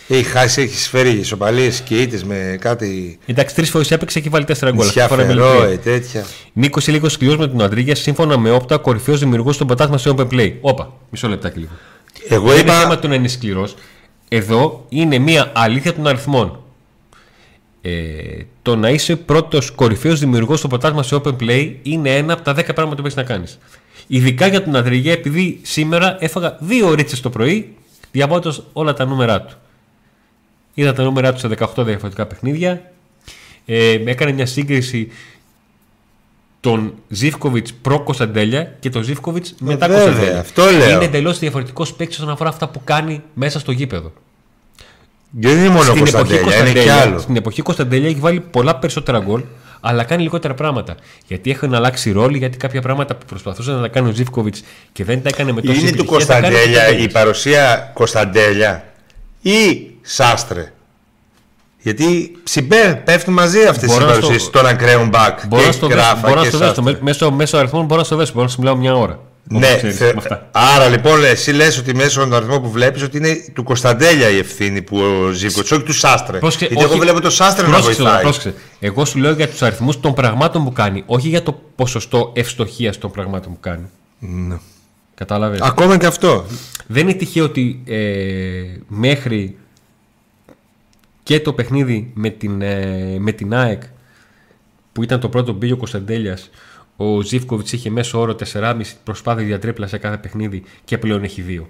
Έχει χάσει, έχει φέρει ισοπαλίε και ήττες με κάτι. Εντάξει, τρεις φορές έπαιξε και βάλει τέσσερα γκολ. Νησιά Αυτή τη φορά με Φερό, Λιθουανία. ε, τέτοια. Νίκος λίγο σκληρό με τον Αντρίγια, σύμφωνα με όπτα, κορυφαίος δημιουργός στον πατάσμα σε open play. Όπα, μισό λεπτάκι λίγο. Εγώ Δεν είναι θέμα είπα. του να είναι σκληρός. Εδώ είναι μια αλήθεια των αριθμών. Ε, το να είσαι πρώτος κορυφαίος δημιουργός στο ποτάσμα σε open play είναι ένα από τα 10 πράγματα που έχεις να κάνεις. Ειδικά για τον Αντριγέ, επειδή σήμερα έφαγα δύο ρίτσες το πρωί, διαβάζοντας όλα τα νούμερά του. Είδα τα νούμερά του σε 18 διαφορετικά παιχνίδια. Ε, έκανε μια σύγκριση τον Ζήφκοβιτς προ Κωνσταντέλια και τον Ζήφκοβιτς μετά βέβαια, Κωνσταντέλια. αυτό λέω. Είναι εντελώς διαφορετικός παίκτης όσον αφορά αυτά που κάνει μέσα στο γήπεδο. Δεν είναι μόνο ο στην, εποχή Κωνσταντέλια, είναι και Κωνσταντέλια, άλλο. στην εποχή Κωνσταντέλια έχει βάλει πολλά περισσότερα γκολ, αλλά κάνει λιγότερα πράγματα. Γιατί έχουν αλλάξει ρόλοι, γιατί κάποια πράγματα που προσπαθούσε να τα κάνει ο Ζήφκοβιτς και δεν τα έκανε με τόση Είναι του επιτυχία, τα κάνει ο Κωνσταντέλια η Κωνσταντέλιας. παρουσία Κωνσταντέλια ή Σάστρε; Γιατί συμπέ, πέφτουν μαζί αυτές οι Μπορώ να στο- παρουσίε των ακραίων μπακ. Μπορώ και να στο δέσω, Γράφα μπορώ να και στο δέσω. Σάστρε. Με- Μέσω, μέσω αριθμών μπορώ να στο δέσω. Μπορώ να σου μιλάω μια ώρα. Ναι, Όπως ξέρεις, θε- με αυτά. άρα λοιπόν εσύ λες ότι μέσω των αριθμών που βλέπεις ότι είναι του Κωνσταντέλια η ευθύνη που ο Ζήβκοτς, όχι του Σάστρε. Πρόσεξε, Γιατί εγώ όχι- βλέπω το Σάστρε να Πρόσεξε τώρα, βοηθάει. πρόσεξε. Εγώ σου λέω για τους αριθμούς των πραγμάτων που κάνει, όχι για το ποσοστό ευστοχίας των πραγμάτων που κάνει. Ναι. Κατάλαβες; Ακόμα και αυτό. Δεν είναι τυχαίο ότι ε, μέχρι και το παιχνίδι με την, ε, με την ΑΕΚ που ήταν το πρώτο μπήκε ο Κωνσταντέλιας ο Ζήφκοβιτς είχε μέσο όρο 4,5 προσπάθεια για τρίπλα σε κάθε παιχνίδι και πλέον έχει δύο.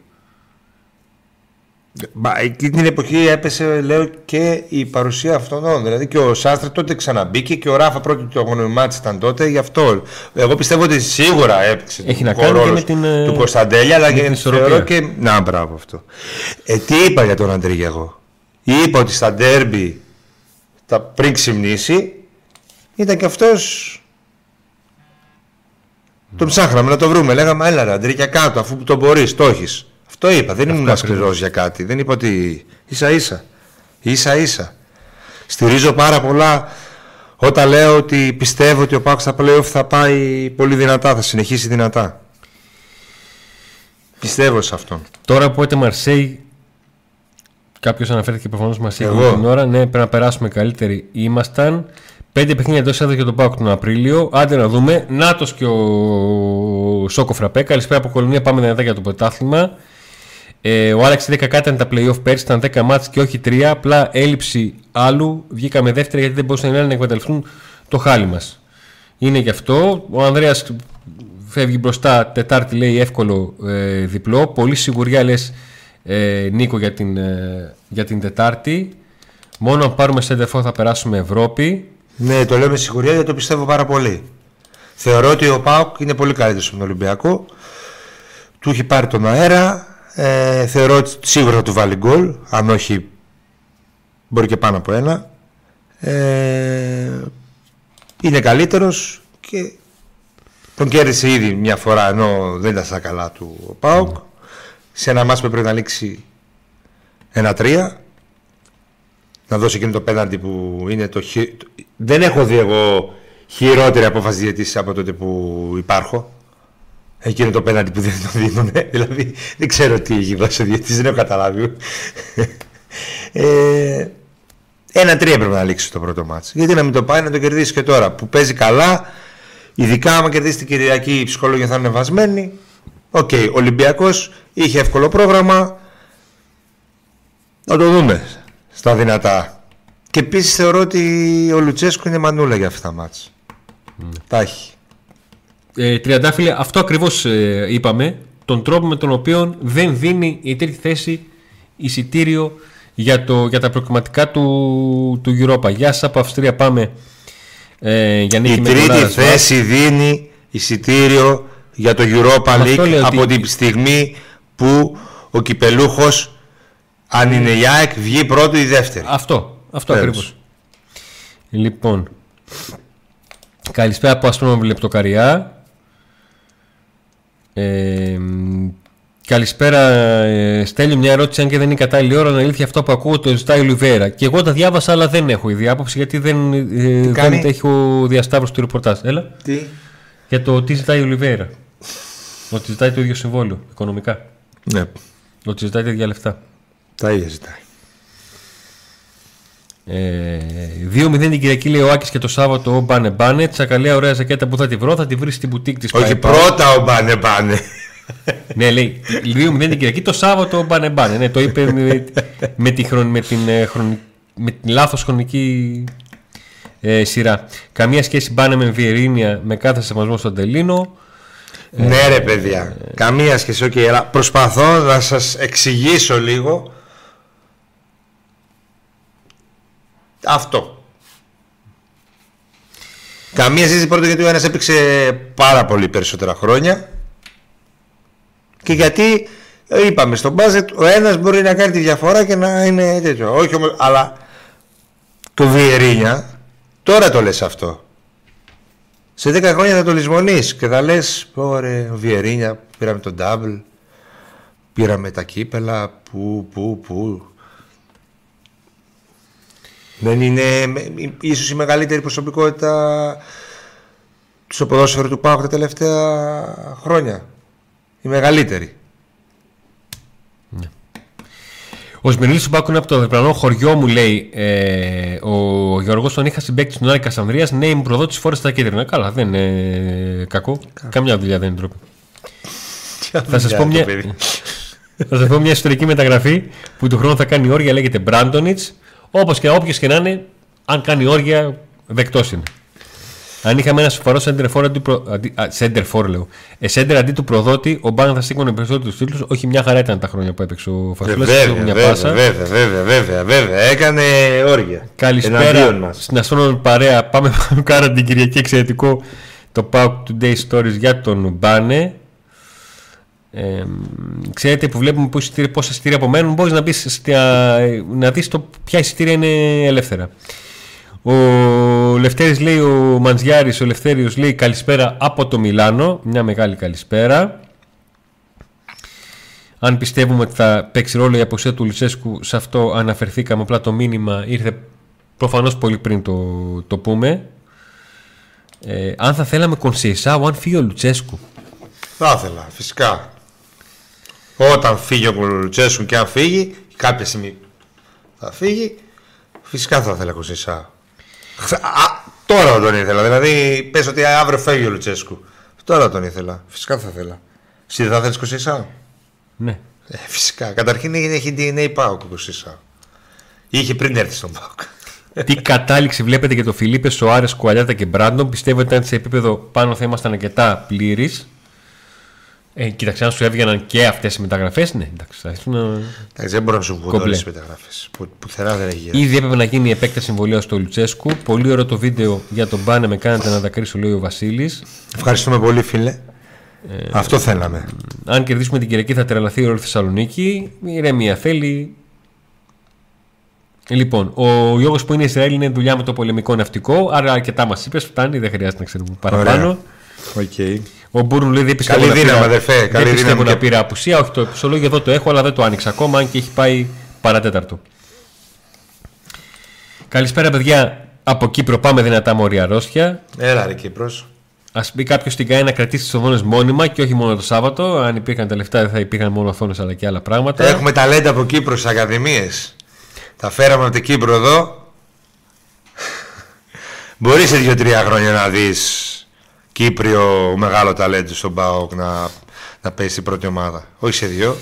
Μα εκείνη την εποχή έπεσε, λέω, και η παρουσία αυτών. Δηλαδή και ο Σάστρε τότε ξαναμπήκε και ο Ράφα πρώτο το αγωνιμάτι ήταν τότε. Γι' αυτό. Εγώ πιστεύω ότι σίγουρα έπαιξε Έχει το να κάνει και ρόλος με την, ε, του Κωνσταντέλια, αλλά με και την ισορροπία. θεωρώ και. Να, μπράβο αυτό. Ε, τι είπα για τον Αντρίγια εγώ. Είπα ότι στα ντέρμπι τα πριν ξυμνήσει ήταν και αυτός τον ψάχναμε να το βρούμε. Λέγαμε, έλα ρε Αντρίκια κάτω, αφού το μπορείς, το έχεις. Αυτό είπα. Δεν ήμουν σκληρός για κάτι. Δεν είπα ότι ίσα ίσα. ίσα ίσα. Στηρίζω πάρα πολλά όταν λέω ότι πιστεύω ότι ο Πάκος στα playoff θα πάει πολύ δυνατά, θα συνεχίσει δυνατά. Πιστεύω σε αυτόν. Τώρα που είτε Μαρσέη, κάποιος αναφέρθηκε προφανώς Μαρσέη Εγώ. την ώρα. Ναι, πρέπει να περάσουμε καλύτεροι. Ήμασταν. Πέντε παιχνίδια εντός έδρα για τον Πάουκ τον Απρίλιο. Άντε να δούμε. Νάτος και ο Σόκο Φραπέ. Καλησπέρα από Κολονία. Πάμε δυνατά για το πρωτάθλημα. Ε, ο Άλεξ 10 κάτι ήταν τα playoff πέρσι. Ήταν 10 μάτς και όχι 3. Απλά έλλειψη άλλου. Βγήκαμε δεύτερη γιατί δεν μπορούσαν οι άλλοι να εκμεταλλευτούν το χάλι μας. Είναι γι' αυτό. Ο Ανδρέας φεύγει μπροστά. Τετάρτη λέει εύκολο ε, διπλό. Πολύ σιγουριά λες ε, Νίκο για την, ε, για την Τετάρτη. Μόνο αν πάρουμε σέντερφο θα περάσουμε Ευρώπη. Ναι, το λέω με σιγουριά γιατί το πιστεύω πάρα πολύ. Θεωρώ ότι ο Πάουκ είναι πολύ καλύτερος από τον Ολυμπιακό. Του έχει πάρει τον αέρα. Ε, θεωρώ ότι σίγουρα θα του βάλει γκολ. Αν όχι, μπορεί και πάνω από ένα. Ε, είναι καλύτερος και τον κέρδισε ήδη μια φορά ενώ δεν ήταν στα καλά του ο Πάουκ. Σε ένα μάτς που πρέπει να λήξει ένα-τρία να δώσει εκείνο το πέναντι που είναι το χει... Δεν έχω δει εγώ χειρότερη απόφαση διαιτήσεις από τότε που υπάρχω. Εκείνο το πέναλτι που δεν το δίνουν. δηλαδή δεν ξέρω τι έχει δώσει ο διαιτητής, δεν έχω καταλάβει. ε, ένα-τρία πρέπει να λήξει το πρώτο μάτς. Γιατί να μην το πάει να το κερδίσει και τώρα που παίζει καλά. Ειδικά άμα κερδίσει την Κυριακή η ψυχολογία θα είναι ανεβασμένη. OK, okay, Ολυμπιακός είχε εύκολο πρόγραμμα. Να το δούμε στα δυνατά. Και επίσης θεωρώ ότι ο Λουτσέσκο είναι μανούλα για αυτά τα μάτς. Τα έχει. Ε, Τριαντάφυλλε, αυτό ακριβώς ε, είπαμε. Τον τρόπο με τον οποίο δεν δίνει η τρίτη θέση εισιτήριο για, το, για τα προκριματικά του, του Europa. Γεια σας από Αυστρία πάμε. Ε, για νίκη Η με τρίτη κολλάδας μας. θέση δίνει εισιτήριο για το Europa Αυτό League λέω από ότι- την στιγμή που ο κυπελούχος αν είναι η ΑΕΚ βγει πρώτο ή δεύτερη. Αυτό, αυτό Τέλος. ακριβώς. Λοιπόν, καλησπέρα από Αστρόνομη Λεπτοκαριά. Ε, μ, καλησπέρα, ε, Στέλιο. Μια ερώτηση, αν και δεν είναι η κατάλληλη ώρα, είναι αλήθεια αυτό που ακούω, το ζητάει ο Λιβέρα. Και εγώ τα διάβασα, αλλά δεν έχω ήδη άποψη, γιατί δεν, ε, δεν κάνει; έχω διασταύρωση του ρεπορτάζ. Έλα. Τι; Για το τι ζητάει ο Λιβέρα. Ότι ζητάει το ίδιο συμβόλαιο, οικονομικά. Ναι, Ότι ζητάει τα ίδια λεφτά. τα ίδια ζητάει. Ε, 2-0 την Κυριακή λέει ο Άκης και το Σάββατο ο Μπάνε Μπάνε. Τσακαλέα, ωραία ζακέτα που θα τη βρω, θα τη βρεις στην μπουτίκ της. Όχι πρώτα ο Μπάνε Μπάνε. Ναι, λέει 2-0 την Κυριακή, το Σάββατο ο Μπάνε Μπάνε. Ναι, το είπε με, με, τη χρον, με την, ε, χρον, με την λάθος χρονική ε, σειρά. Καμία σχέση Μπάνε με Βιερίνια με κάθε σεβασμό στον Αντελίνο. Ναι ρε παιδιά, καμία σχέση, OK, okay, αλλά προσπαθώ να σας εξηγήσω λίγο αυτό. Καμία σχέση πρώτο γιατί ο ένας έπαιξε πάρα πολύ περισσότερα χρόνια και γιατί είπαμε στον μπάζετ ο ένας μπορεί να κάνει τη διαφορά και να είναι τέτοιο. Όχι όμως, αλλά το Βιερίνια τώρα το λες αυτό. Σε 10 χρόνια θα το λησμονείς και θα λες Ωραία, ο Βιερίνια πήραμε τον double Πήραμε τα κύπελα Πού, πού, πού Δεν είναι ίσως η μεγαλύτερη προσωπικότητα στο ποδόσφαιρο του Πάου τα τελευταία χρόνια. Η μεγαλύτερη Ο Σμυρνή του Μπάκου είναι από το διπλανό χωριό μου, λέει ε, ο Γιώργος. Τον είχα συμπέκτη στον Άρη Κασανδρίας. Ναι, είμαι προδότης φόρε στα κίτρινα. Καλά, δεν είναι κακό. Καμιά δουλειά δεν είναι τρόπο. θα σας πω μια. θα σας πω μια ιστορική μεταγραφή που του χρόνου θα κάνει όρια λέγεται Μπράντονιτς. Όπως και όποιο και να είναι, αν κάνει όρια, δεκτός είναι. Αν είχαμε ένα σοβαρό center for, αντί, αντί, center for λέω. Ε, center αντί του προδότη, ο Μπάν θα σήκωνε περισσότερου τίτλους. Όχι, μια χαρά ήταν τα χρόνια που έπαιξε ο Φασούλας. Βέβαια, μια βέβαια, πάσα. βέβαια, βέβαια, βέβαια, βέβαια. Έκανε όρια. Καλησπέρα στην αστρόνομη παρέα. Πάμε να κάνουμε την Κυριακή εξαιρετικό το Pauk Today Stories για τον Μπάνε. Ε, ξέρετε που βλέπουμε πόσα εισιτήρια απομένουν, μπορείς να, να δεις ποια εισιτήρια είναι ελεύθερα. Ο Λευτέρης λέει, ο Μανζιάρης, ο Λευτέριος λέει καλησπέρα από το Μιλάνο. Μια μεγάλη καλησπέρα. Αν πιστεύουμε ότι θα παίξει ρόλο η αποσία του Λουτσέσκου, σε αυτό αναφερθήκαμε. Απλά το μήνυμα ήρθε προφανώς πολύ πριν το, το πούμε. Ε, αν θα θέλαμε κονσιεσάου, αν φύγει ο Λουτσέσκου. Θα ήθελα, φυσικά. Όταν φύγει ο Λουτσέσκου και αν φύγει, κάποια στιγμή θα φύγει, φυσικά θα ήθελα κονσιεσάου. Α, τώρα τον ήθελα. Δηλαδή, πες ότι αύριο φεύγει ο Λουτσέσκου. Τώρα τον ήθελα. Φυσικά θα ήθελα. Εσύ δεν θα θέλει Κωσίσα. Ναι. Ε, φυσικά. Καταρχήν έχει DNA Πάοκ ο Κωσίσα. Είχε πριν έρθει στον Πάοκ. Τι κατάληξη βλέπετε για το Φιλίπε, Σοάρες, Κουαλιάτα και Μπράντον. Πιστεύετε ότι σε επίπεδο πάνω θα ήμασταν αρκετά πλήρεις. Ε, κοίταξε, αν σου έβγαιναν και αυτές οι μεταγραφές, ναι, εντάξει, θα ήσουν. Εντάξει, δεν μπορώ να σου πω όλες τις μεταγραφές. Που, πουθενά δεν έχει Ήδη έπρεπε να γίνει η επέκταση συμβολία στο Λουτσέσκου. Πολύ ωραίο το βίντεο για τον Μπάνε με κάνετε να τα κρίσω, λέει ο Βασίλης. Ευχαριστούμε πολύ, φίλε. Ε, Αυτό θέλαμε. Αν κερδίσουμε την Κυριακή, θα τρελαθεί όλη Θεσσαλονίκη. Ηρεμία θέλει. Λοιπόν, ο Γιώργος που είναι Ισραήλ είναι δουλειά με το πολεμικό ναυτικό. Άρα αρκετά μας είπες, φτάνει, δεν χρειάζεται να ξέρουμε παραπάνω. Okay. Ο Μπούρουν λέει δεν πιστεύω, Καλή δύναμη, αδερφέ. Καλή δεν πιστεύω να πήρα απουσία. Όχι, το επισολόγιο εδώ το έχω, αλλά δεν το άνοιξα ακόμα, αν και έχει πάει παρατέταρτο. Καλησπέρα, παιδιά. Από Κύπρο πάμε δυνατά μόρια αρρώστια. Έλα, ρε Κύπρος. Α πει κάποιος στην ΚΑΕ να κρατήσει τις οθόνες μόνιμα και όχι μόνο το Σάββατο. Αν υπήρχαν τα λεφτά, δεν θα υπήρχαν μόνο οθόνες αλλά και άλλα πράγματα. Έχουμε ταλέντα από Κύπρος στι Ακαδημίες. Τα φέραμε από την Κύπρο εδώ. Μπορείς σε δύο-τρία χρόνια να δεις Κύπριο μεγάλο ταλέντο στον Πάοκ να, να παίζει στην πρώτη ομάδα. Όχι σε δύο,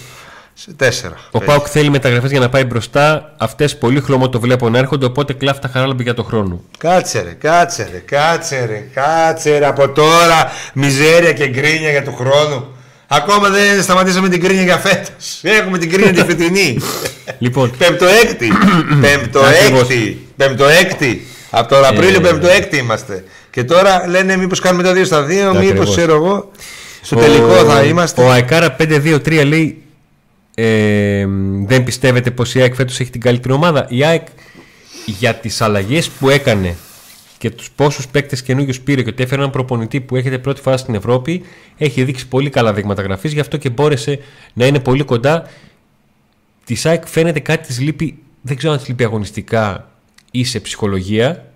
σε τέσσερα. Ο Πάοκ θέλει μεταγραφές για να πάει μπροστά. Αυτές πολύ χλωμό το βλέπω να έρχονται, οπότε κλάφτα χαράλαμπη για το χρόνο. Κάτσε ρε, κάτσε ρε, κάτσε ρε, κάτσε ρε. Από τώρα μιζέρια και γκρίνια για του χρόνου. Ακόμα δεν σταματήσαμε την κρίνια για φέτος. Έχουμε την κρίνια τη φετινή. λοιπόν. Πέμπτο-έκτη. Πέμπτο-έκτη. Πέμπτο-έκτη. Από τον Απρίλιο, ε... πέμπτο-έκτη είμαστε. Και τώρα λένε μήπως κάνουμε τα δύο στα δύο, μήπως ξέρω εγώ. Στο τελικό θα είμαστε. Ο Αεκάρα 5-2-3 λέει ε, δεν πιστεύετε πως η ΑΕΚ φέτος έχει την καλύτερη ομάδα. Η ΑΕΚ για τις αλλαγές που έκανε και τους πόσους παίκτες καινούριους πήρε και ότι έφερε έναν προπονητή που έχετε πρώτη φορά στην Ευρώπη έχει δείξει πολύ καλά δείγματα γραφής γι' αυτό και μπόρεσε να είναι πολύ κοντά. Της ΑΕΚ φαίνεται κάτι της λείπει, δεν ξέρω αν της λείπει αγωνιστικά ή σε ψυχολογία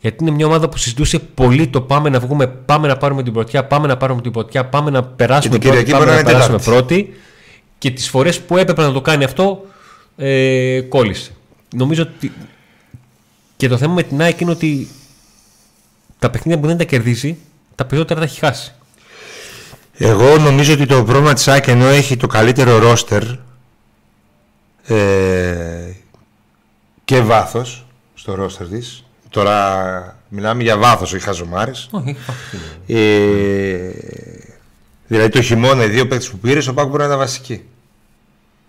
γιατί είναι μια ομάδα που συζητούσε πολύ το πάμε να βγούμε, πάμε να πάρουμε την πρωτιά, πάμε να πάρουμε την πρωτιά, πάμε να περάσουμε πρώτη, πάμε να, να περάσουμε πρώτη. Και τις φορές που έπρεπε να το κάνει αυτό, ε, κόλλησε. Νομίζω ότι και το θέμα με την ΑΕΚ είναι ότι τα παιχνίδια που δεν τα κερδίζει, τα περισσότερα τα έχει χάσει. Εγώ νομίζω ότι το πρόβλημα της ΑΕΚ ενώ έχει το καλύτερο ρόστερ ε, και βάθος στο ρόστερ της Τώρα μιλάμε για βάθος, όχι χαζομάρες. Όχι, Ε, δηλαδή το χειμώνα οι δύο παίκτες που πήρες, ο Πάκου μπορεί να είναι βασική.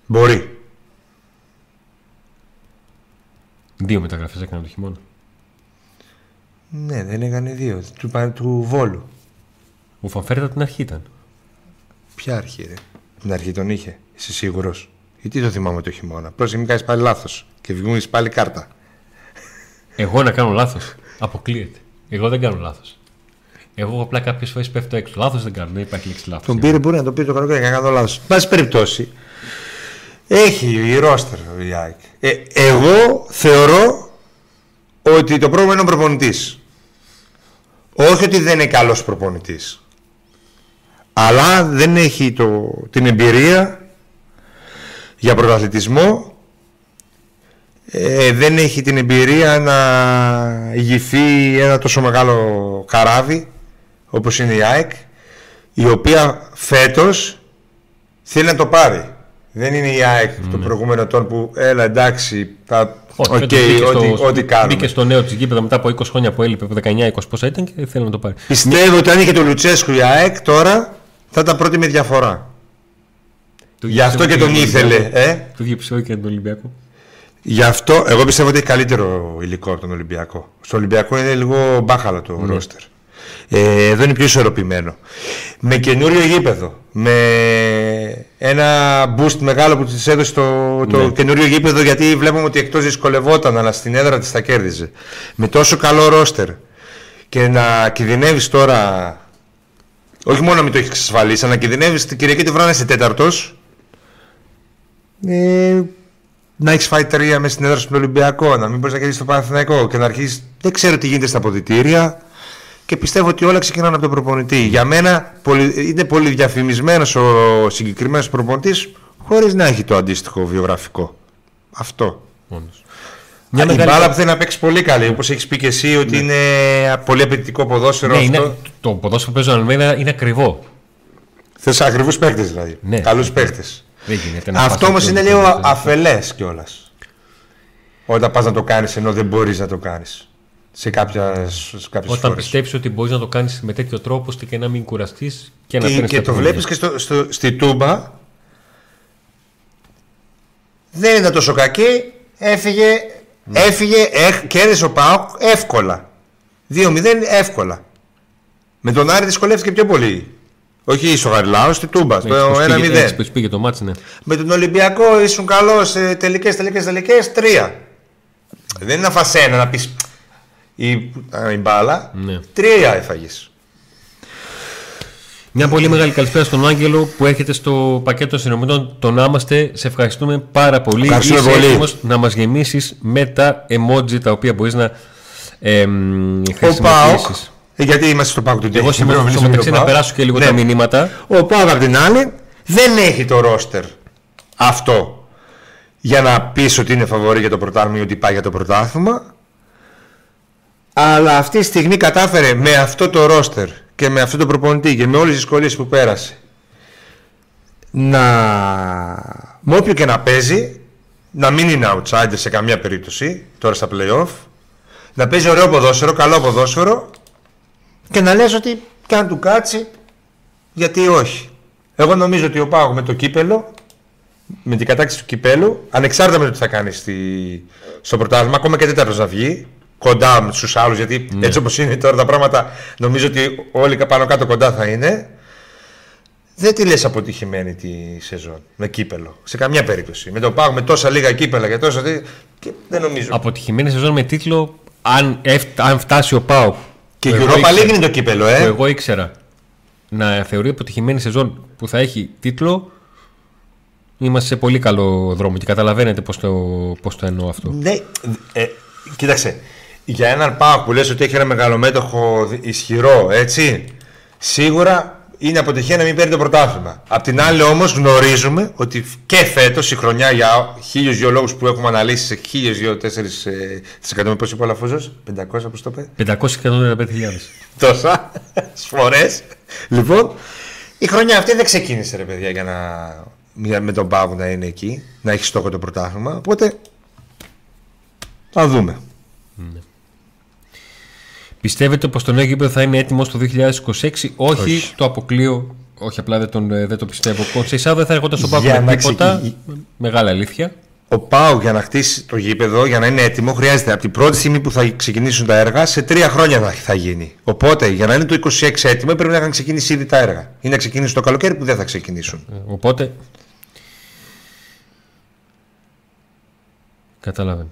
Μπορεί. Δύο μεταγραφές έκανε το χειμώνα. Ναι, δεν έκανε δύο. Του, πα- του Βόλου. Ο Φανφέρτα την αρχή ήταν. Ποια αρχή, ρε; Την αρχή τον είχε. Είσαι σίγουρος; Γιατί το θυμάμαι το χειμώνα. Πρόσεχε, μην κάνεις πάλι λάθος. Και βγουν πάλι κάρτα. Εγώ να κάνω λάθος. Αποκλείεται. Εγώ δεν κάνω λάθος. Εγώ απλά κάποιες φορές πέφτω έξω. Λάθος δεν κάνω. Δεν υπάρχει λέξη λάθος. Τον πήρε, μπορεί να το πει το καλοκαίρι, να κάνω λάθος. Πάση περιπτώσει, έχει η ρόστερ η ΑΕΚ. Ε, εγώ θεωρώ ότι το πρόβλημα είναι ο προπονητής. Όχι ότι δεν είναι καλός προπονητής. Αλλά δεν έχει το, την εμπειρία για πρωταθλητισμό. Ε, δεν έχει την εμπειρία να ηγηθεί ένα τόσο μεγάλο καράβι όπως είναι η ΑΕΚ η οποία φέτος θέλει να το πάρει. Δεν είναι η ΑΕΚ των προηγούμενων ετών που έλα εντάξει, θα... Όχι, οκ, φέτος μπήκε ό,τι, στο- ό,τι κάνουμε. Μπήκε στο νέο της γήπεδο μετά από 20 χρόνια που έλειπε, από 19-20 πόσα ήταν και θέλει να το πάρει. Πιστεύω ότι αν είχε το Λουτσέσκου η ΑΕΚ τώρα θα ήταν πρώτη με διαφορά. Το Γι' αυτό και πιστεύω τον τον ήθελε. Ολυμπιακό. Ε; Το ίδιο πιστεύω και τον Ολυμπιακό. Γι' αυτό εγώ πιστεύω ότι έχει καλύτερο υλικό από τον Ολυμπιακό. Στο Ολυμπιακό είναι λίγο μπάχαλο το ρόστερ. Ε, εδώ είναι πιο ισορροπημένο. Με καινούριο γήπεδο. Με ένα boost μεγάλο που της έδωσε το, το Ναι. καινούριο γήπεδο γιατί βλέπουμε ότι εκτός δυσκολευόταν αλλά στην έδρα της τα κέρδιζε. Με τόσο καλό ρόστερ και να κινδυνεύεις τώρα όχι μόνο να μην το έχεις εξασφαλίσει, αλλά να κινδυνεύεις την Κυριακή του βράδυ να είσαι τέταρτος ε, να έχεις φάει τρία μέσα στην έδρα στον Ολυμπιακό, να μην μπορείς να κερδίσεις το Παναθηναϊκό και να αρχίσεις. Δεν ξέρω τι γίνεται στα αποδητήρια και πιστεύω ότι όλα ξεκινάνε από τον προπονητή. Για μένα πολυ- είναι πολύ διαφημισμένος ο συγκεκριμένος προπονητής χωρίς να έχει το αντίστοιχο βιογραφικό. Αυτό. Μόνος. Μια η μεγάλη- μπάλα που θέλει να παίξει πολύ καλή, όπως έχεις πει και εσύ, ότι είναι πολύ απαιτητικό ποδόσφαιρο Ναι, αυτό. είναι, το ποδόσφαιρο που παίζει ο Αλμέιδα είναι ακριβό. Θες ακριβούς παίκτες δηλαδή. Ναι. Καλούς παίκτες. Δεν γίνεται να Αυτό πας όμως να είναι το- λίγο αφελές κιόλας. Όταν πας να το κάνεις ενώ δεν μπορείς να το κάνεις. Σε κάποιες Όταν φορέ. πιστέψεις ότι μπορείς να το κάνεις με τέτοιο τρόπο ώστε και να μην κουραστείς και να Και, παίρνεις και το βλέπεις και στο, στο, στη τούμπα. Δεν ήταν τόσο κακή. Έφυγε, Ναι. έφυγε έχ, κέρδισε ο Πάοκ εύκολα. 2-0 εύκολα. Με τον Άρη δυσκολεύτηκε πιο πολύ. Όχι στο Γαριλάο, στη Τούμπα, στο 1-0. Του πήγε το μάτι, ναι. Με τον Ολυμπιακό ήσουν καλός σε τελικές, τελικές, τελικές. Τρία. Δεν είναι να φας ένα να πεις η, α, η μπάλα. Ναι. Τρία έφαγες. Μια πολύ μεγάλη καλησπέρα στον Άγγελο που έρχεται στο πακέτο των συνομιλών. Τον άμαστε. Σε ευχαριστούμε πάρα πολύ. Ευχαριστούμε Είσαι πολύ. έτοιμος να μας γεμίσεις με τα emoji τα οποία μπορείς να ε, μ, Ο Πάοκ. χρησιμοποιήσεις. ε, Γιατί είμαστε στο Πάοκ του Εγώ Τέχη, πρέπει στο μιλήσουμε στο για μεταξύ τον να ΠΑΟΚ. περάσω και λίγο Ναι. τα μηνύματα. Ο Πάοκ απ' την άλλη δεν έχει το ρόστερ αυτό για να πεις ότι είναι φαβορή για το πρωτάθλημα ή ότι πάει για το πρωτάθλημα. Αλλά αυτή τη στιγμή κατάφερε με αυτό το ρόστερ και με αυτό το προπονητή και με όλες τις δυσκολίες που πέρασε να με όποιο και να παίζει να μην είναι outsider σε καμία περίπτωση τώρα στα play-off να παίζει ωραίο ποδόσφαιρο, καλό ποδόσφαιρο και να λες ότι και αν του κάτσει γιατί όχι. Εγώ νομίζω ότι ο Πάογ με το κύπελο, με την κατάκτηση του κυπέλου, ανεξάρτητα με το τι θα κάνεις στη, στο πρωτάθλημα, ακόμα και τέταρτος να βγει, κοντά στους άλλους, γιατί έτσι όπως είναι τώρα τα πράγματα, νομίζω ότι όλοι πάνω κάτω κοντά θα είναι. Δεν τη λες αποτυχημένη τη σεζόν με κύπελο. Σε καμιά περίπτωση. Με το Πάογ με τόσα λίγα κύπελα και τόσα. τι- Και δεν νομίζω. Αποτυχημένη σεζόν με τίτλο αν, εφ- αν φτάσει ο Πάοκ. Και η που εγώ Europa ήξερα- League είναι το κύπελο, που ε. εγώ ήξερα να θεωρεί αποτυχημένη σεζόν που θα έχει τίτλο. Είμαστε σε πολύ καλό δρόμο και καταλαβαίνετε πώς το, πώς το εννοώ αυτό. Ναι, ε, κοίταξε. Για έναν Πάοκ που λες ότι έχει ένα μεγαλομέτωχο δι- ισχυρό, έτσι, σίγουρα είναι αποτυχία να μην παίρνει το πρωτάθλημα. Απ' την άλλη όμως γνωρίζουμε ότι και φέτος η χρονιά για χίλιους δυο λόγους που έχουμε αναλύσει σε χίλιους δυο τέσσερις ε, τις εκατομμύρια, πώς είπε ο Λαφούζος, 500 πώς το είπε, 595.000. τόσα φορές. Λοιπόν, η χρονιά αυτή δεν ξεκίνησε ρε παιδιά για να για- με τον Πάοκ να είναι εκεί, να έχει στόχο το πρωτάθλημα. Οπότε θα δούμε. Πιστεύετε πως το νέο γήπεδο θα είναι έτοιμο το 2026, όχι, Όχι. το αποκλείω. Όχι, απλά δεν, τον, ε, δεν το πιστεύω. Ο Κονσεϊσάου δεν θα έρχονταν στον Πάκο Για με να τίποτα. ξεκι- Μεγάλη αλήθεια. Ο Πάου για να χτίσει το γήπεδο, για να είναι έτοιμο, χρειάζεται από την πρώτη στιγμή που θα ξεκινήσουν τα έργα σε τρία χρόνια θα, θα γίνει. Οπότε για να είναι το 26 έτοιμο πρέπει να είχαν ξεκινήσει ήδη τα έργα. Ή να ξεκινήσουν το καλοκαίρι που δεν θα ξεκινήσουν. Ε, Οπότε. Καταλαβαίνω.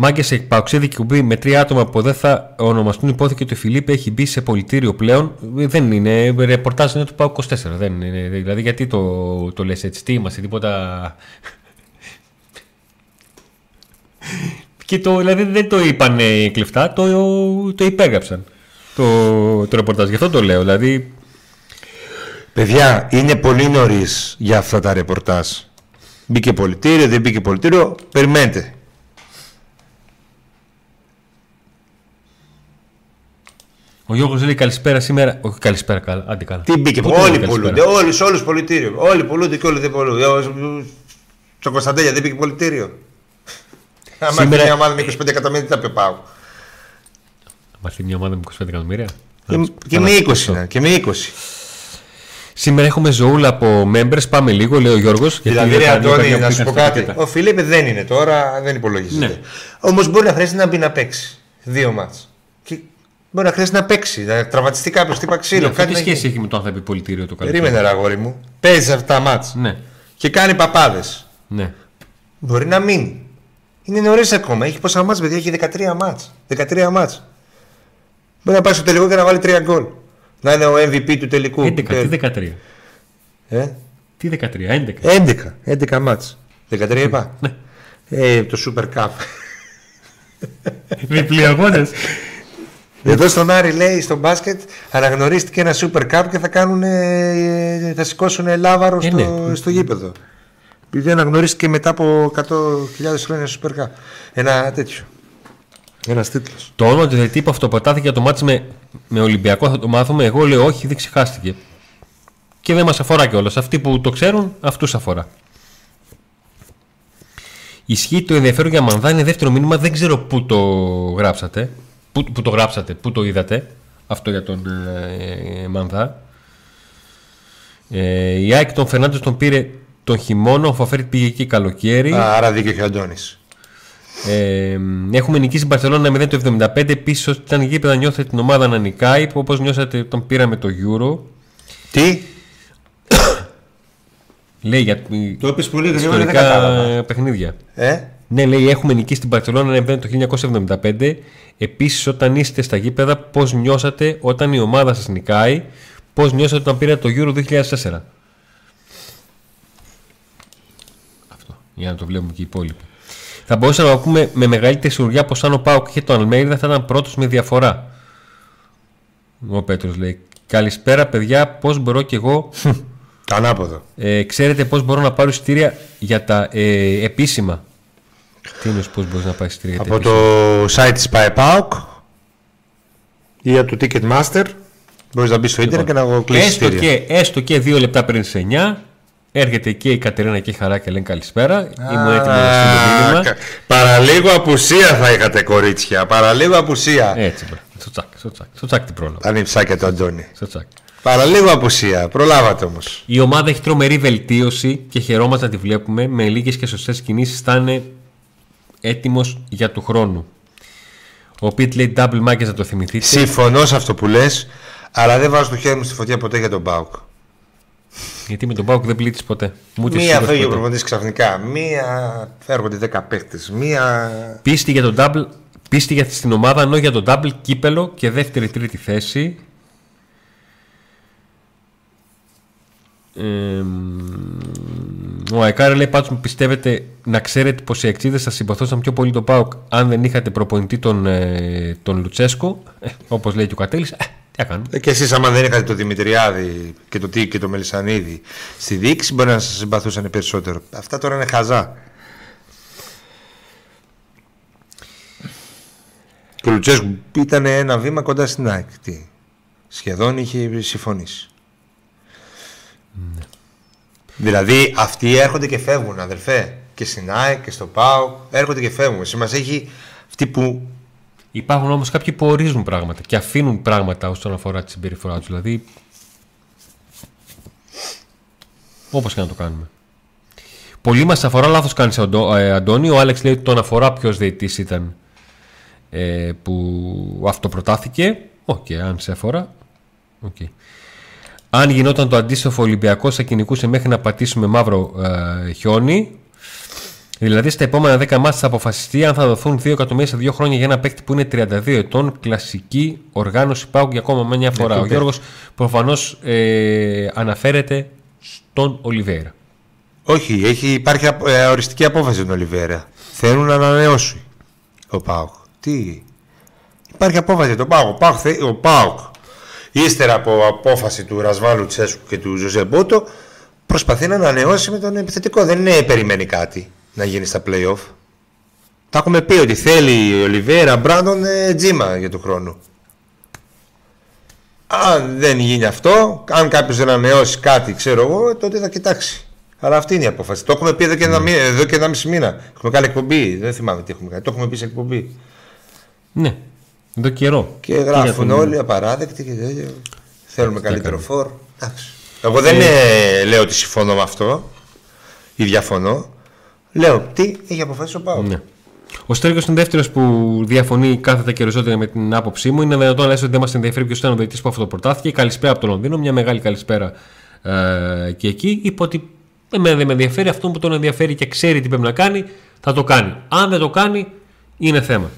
Μάγκες εκπαουξίδη κουμπί με τρία άτομα που δεν θα ονομαστούν υπόθηκε ότι ο Φιλίπ έχει μπει σε πολιτήριο πλέον. Ε, Δεν είναι. Ρεπορτάζ είναι του Πάου 24. Δεν είναι, δηλαδή, γιατί το, το λες έτσι, τι είμαστε, τίποτα. Και το, δηλαδή δεν το είπαν ε, κλεφτά, το, το υπέγραψαν το, το ρεπορτάζ. Γι' αυτό το λέω. Δηλαδή, Παιδιά, είναι πολύ νωρίς για αυτά τα ρεπορτάζ. Μπήκε πολιτήριο, δεν μπήκε πολιτήριο. Περιμένετε. Ο Γιώργος λέει καλησπέρα σήμερα. Όχι καλησπέρα, καλά. Άντε καλά. Τι μπήκε, Πού το όλοι λέει καλησπέρα; πουλούνται. Όλοι, σε όλους πολιτήριο. Όλοι πουλούνται και όλοι δεν πουλούνται. Ο- Στο Κωνσταντέλια δεν μπήκε πολιτήριο. Άμα Σήμερα- Σήμερα... μια ομάδα με 25 εκατομμύρια, τι θα πει πάω. Μα έρθει μια ομάδα με 25 εκατομμύρια; Και, και με 20, ναι, και με 20. Σήμερα έχουμε ζωούλα από members. Πάμε λίγο, λέει ο Γιώργος. Δηλαδή, ρε Αντώνη, να σου πω κάτι. Ο Φιλίππ δεν είναι τώρα, δεν υπολογίζεται. Ναι. Όμως μπορεί να χρειάζεται να μπει να παίξει. Δύο μάτς. Και μπορεί να χρειάζεται να παίξει, να τραυματιστεί κάποιος, τύπα ξύλο. Αυτό κάτι τι να σχέση γίνει. έχει με το αν θα πει πολιτήριο το καλοκαίρι. Περίμενε, ρε αγόρι μου. Παίζει αυτά τα μάτς. Ναι, Και κάνει παπάδες. ναι. Μπορεί να μείνει. Είναι νωρίς ακόμα. Έχει πόσα μάτς, παιδιά, έχει 13 μάτς. 13 μάτς. Μπορεί να πάει στο τελικό και να βάλει 3 γκολ. Να είναι ο MVP του τελικού. 11, τι 13. Ε, Τι 13, 11. 11. 11 μάτς. 13 είπα. Ναι. Ε, το Super Cup. Διπλή αγώνες. Εδώ στον Άρη λέει στο μπάσκετ αναγνωρίστηκε ένα Super Cup και θα κάνουν, ε, θα σηκώσουν λάβαρο Ε, στο, ναι. στο γήπεδο. Επειδή αναγνωρίστηκε μετά από 100.000 χρόνια Super Cup. Ένα τέτοιο. Ένας τίτλος. Το όνομα του διαιτητή που αυτοπατάθηκε για το μάτι με, με Ολυμπιακό θα το μάθουμε. Εγώ λέω όχι, δεν ξεχάστηκε. Και δεν μας αφορά κιόλας. Αυτοί που το ξέρουν, αυτούς αφορά. Ισχύει το ενδιαφέρον για Μανδά, είναι δεύτερο μήνυμα. Δεν ξέρω πού το γράψατε. Πού, πού το γράψατε, πού το είδατε. Αυτό για τον ε, Μανδά. Ε, η Άκη τον Φερνάντες τον πήρε τον χειμώνα, ο Φαφέρη πήγε εκεί καλοκαίρι. Άρα δίκιο και ο Αντώνης. Ε, έχουμε νικήσει την Παρσελόνα 0 το 75. Επίση, όταν ήταν γήπεδα, νιώθετε την ομάδα να νικάει. Όπως νιώσατε όταν πήραμε το Euro. Τι; Λέει για Το είπες πολύ γρήγορα, δεν ιστορικά κατάλαβα. παιχνίδια. Ε; Ναι, λέει έχουμε νικήσει την Παρσελόνα 0 το 1975. Επίσης, όταν είστε στα γήπεδα, πώς νιώσατε όταν η ομάδα σας νικάει. Πώς νιώσατε όταν πήρατε το Euro 2004. Αυτό. Για να το βλέπουμε και οι υπόλοιποι. Θα μπορούσαμε να πούμε με μεγαλύτερη σιγουριά πως αν ο Πάουκ είχε τον Αλμέιδα θα ήταν πρώτος με διαφορά. Ο Πέτρος λέει. Καλησπέρα, παιδιά. Πώς μπορώ κι εγώ. Το ανάποδο. Ε, ξέρετε πώς μπορώ να πάρω εισιτήρια για τα ε, επίσημα; Τι είναι πώς μπορείς να πάρεις εισιτήρια για τα Από επίσημα; το site της ΠαΕΠΑΟΚ ή από το Ticketmaster μπορείς να μπεις στο ίντερνετ και να κλείσεις έστω, εισιτήρια. και, έστω και δύο λεπτά πριν τι 9 έρχεται και η Κατερίνα και η Χαρά και λένε καλησπέρα. Ήμουν έτοιμος να στείλω μήνυμα. κα- Παραλίγο απουσία θα είχατε κορίτσια. Παραλίγο απουσία. Έτσι, μπράβο. Στο τσάκ, στο τσάκ. Στο τσάκ την πρόλαβα. Τα νυψάκια του Αντώνη. Στο τσάκ. Παραλίγο απουσία. Προλάβατε όμως. Η ομάδα έχει τρομερή βελτίωση και χαιρόμαστε να τη βλέπουμε. Με λίγες και σωστές κινήσεις θα είναι έτοιμος για του χρόνου. Ο Πιτ λέει double μάγκε να το θυμηθείτε. Συμφωνώ σε αυτό που λες, αλλά δεν βάζω το χέρι μου στη φωτιά ποτέ για τον Μπάουκ. Γιατί με τον Πάουκ δεν πλήττεις ποτέ. Μου ούτε Μία σίγουρος φεύγει ο ποτέ. προπονητής ξαφνικά. Μία έρχονται 10 παίχτες. Μία. Πίστη για τον double, πίστη για στην ομάδα ενώ για τον double κύπελο και δεύτερη τρίτη θέση. Ε, ο Αεκάρα λέει πάντως μου πιστεύετε να ξέρετε πως οι εξίδες θα συμπαθούσαν πιο πολύ τον ΠΑΟΚ αν δεν είχατε προπονητή τον, ε, τον Λουτσέσκο; Ε, όπως λέει και ο Κατέλης ε, τι να κάνουμε Ε, Και εσείς άμα δεν είχατε το Δημητριάδη και το Τι και το Μελισανίδη στη διοίκηση μπορεί να σας συμπαθούσαν περισσότερο. Αυτά τώρα είναι χαζά. Και ο Λουτσέσκου ήταν ένα βήμα κοντά στην ΑΕΚ. Τι. Σχεδόν είχε συμφωνήσει. Δηλαδή αυτοί έρχονται και φεύγουν αδερφέ. Και στην ΑΕΚ και στο ΠΑΟΚ έρχονται και φεύγουν. Εσύ μας έχει αυτοί που Υπάρχουν όμως κάποιοι που ορίζουν πράγματα και αφήνουν πράγματα όσον αφορά τη συμπεριφορά τους. Δηλαδή. Όπως και να το κάνουμε. Πολύ μας αφορά, λάθος κάνει, ε, Αντώνη. Ο Άλεξ λέει ότι τον αφορά ποιος διαιτητής ήταν ε, που αυτοπροτάθηκε. OK, okay, αν σε αφορά. Okay. Αν γινόταν το αντίστοιχο Ολυμπιακό, θα κυνηγούσε μέχρι να πατήσουμε μαύρο ε, χιόνι. Δηλαδή στα επόμενα 10 μάτια θα αποφασιστεί αν θα δοθούν 2 εκατομμύρια σε 2 χρόνια για ένα παίκτη που είναι 32 ετών. Κλασική οργάνωση πάω για ακόμα μια φορά. Ναι, Ο Γιώργος προφανώς ε, αναφέρεται στον Ολιβέρα. Όχι, έχει, υπάρχει ε, οριστική απόφαση τον Ολιβέρα. Θέλουν να ανανεώσει ο Πάουκ. Τι; Υπάρχει απόφαση τον Πάουκ. Ο Πάουκ, ύστερα από απόφαση του Ρασβάλου Τσέσκου και του Ζωζέ Μπότο, προσπαθεί να ανανεώσει με τον επιθετικό. Δεν είναι περιμένει κάτι να γίνει στα playoff. Τα έχουμε πει ότι θέλει ο Ολιβέρα Μπράντον ε, Τζίμα για τον χρόνο. Αν δεν γίνει αυτό, αν κάποιος δεν ανανεώσει κάτι, ξέρω εγώ, τότε θα κοιτάξει. Αλλά αυτή είναι η απόφαση. Το έχουμε πει εδώ και, ένα, ναι. εδώ και ένα μισή μήνα. Έχουμε κάνει εκπομπή. Δεν θυμάμαι τι έχουμε κάνει. Το έχουμε πει σε εκπομπή. Ναι. Εδώ καιρό. Και γράφουν όλοι απαράδεκτοι και τέτοια. Θέλουμε καλύτερο φόρ. Εγώ δεν ε... λέω ότι συμφωνώ με αυτό ή διαφωνώ. Λέω τι έχει αποφασίσει ο Πάο. Ναι. Ο Στέργο είναι δεύτερος που διαφωνεί κάθετα και ριζότερα με την άποψή μου. Είναι δυνατόν να λες ότι δεν μας ενδιαφέρει ποιος ήταν ο διαιτητής που αυτοπροτάθηκε. Καλησπέρα από το Λονδίνο, μια μεγάλη καλησπέρα ε, και εκεί. Είπε ότι εμένα δεν με ενδιαφέρει. Αυτό που τον ενδιαφέρει και ξέρει τι πρέπει να κάνει, θα το κάνει. Αν δεν το κάνει, είναι θέμα.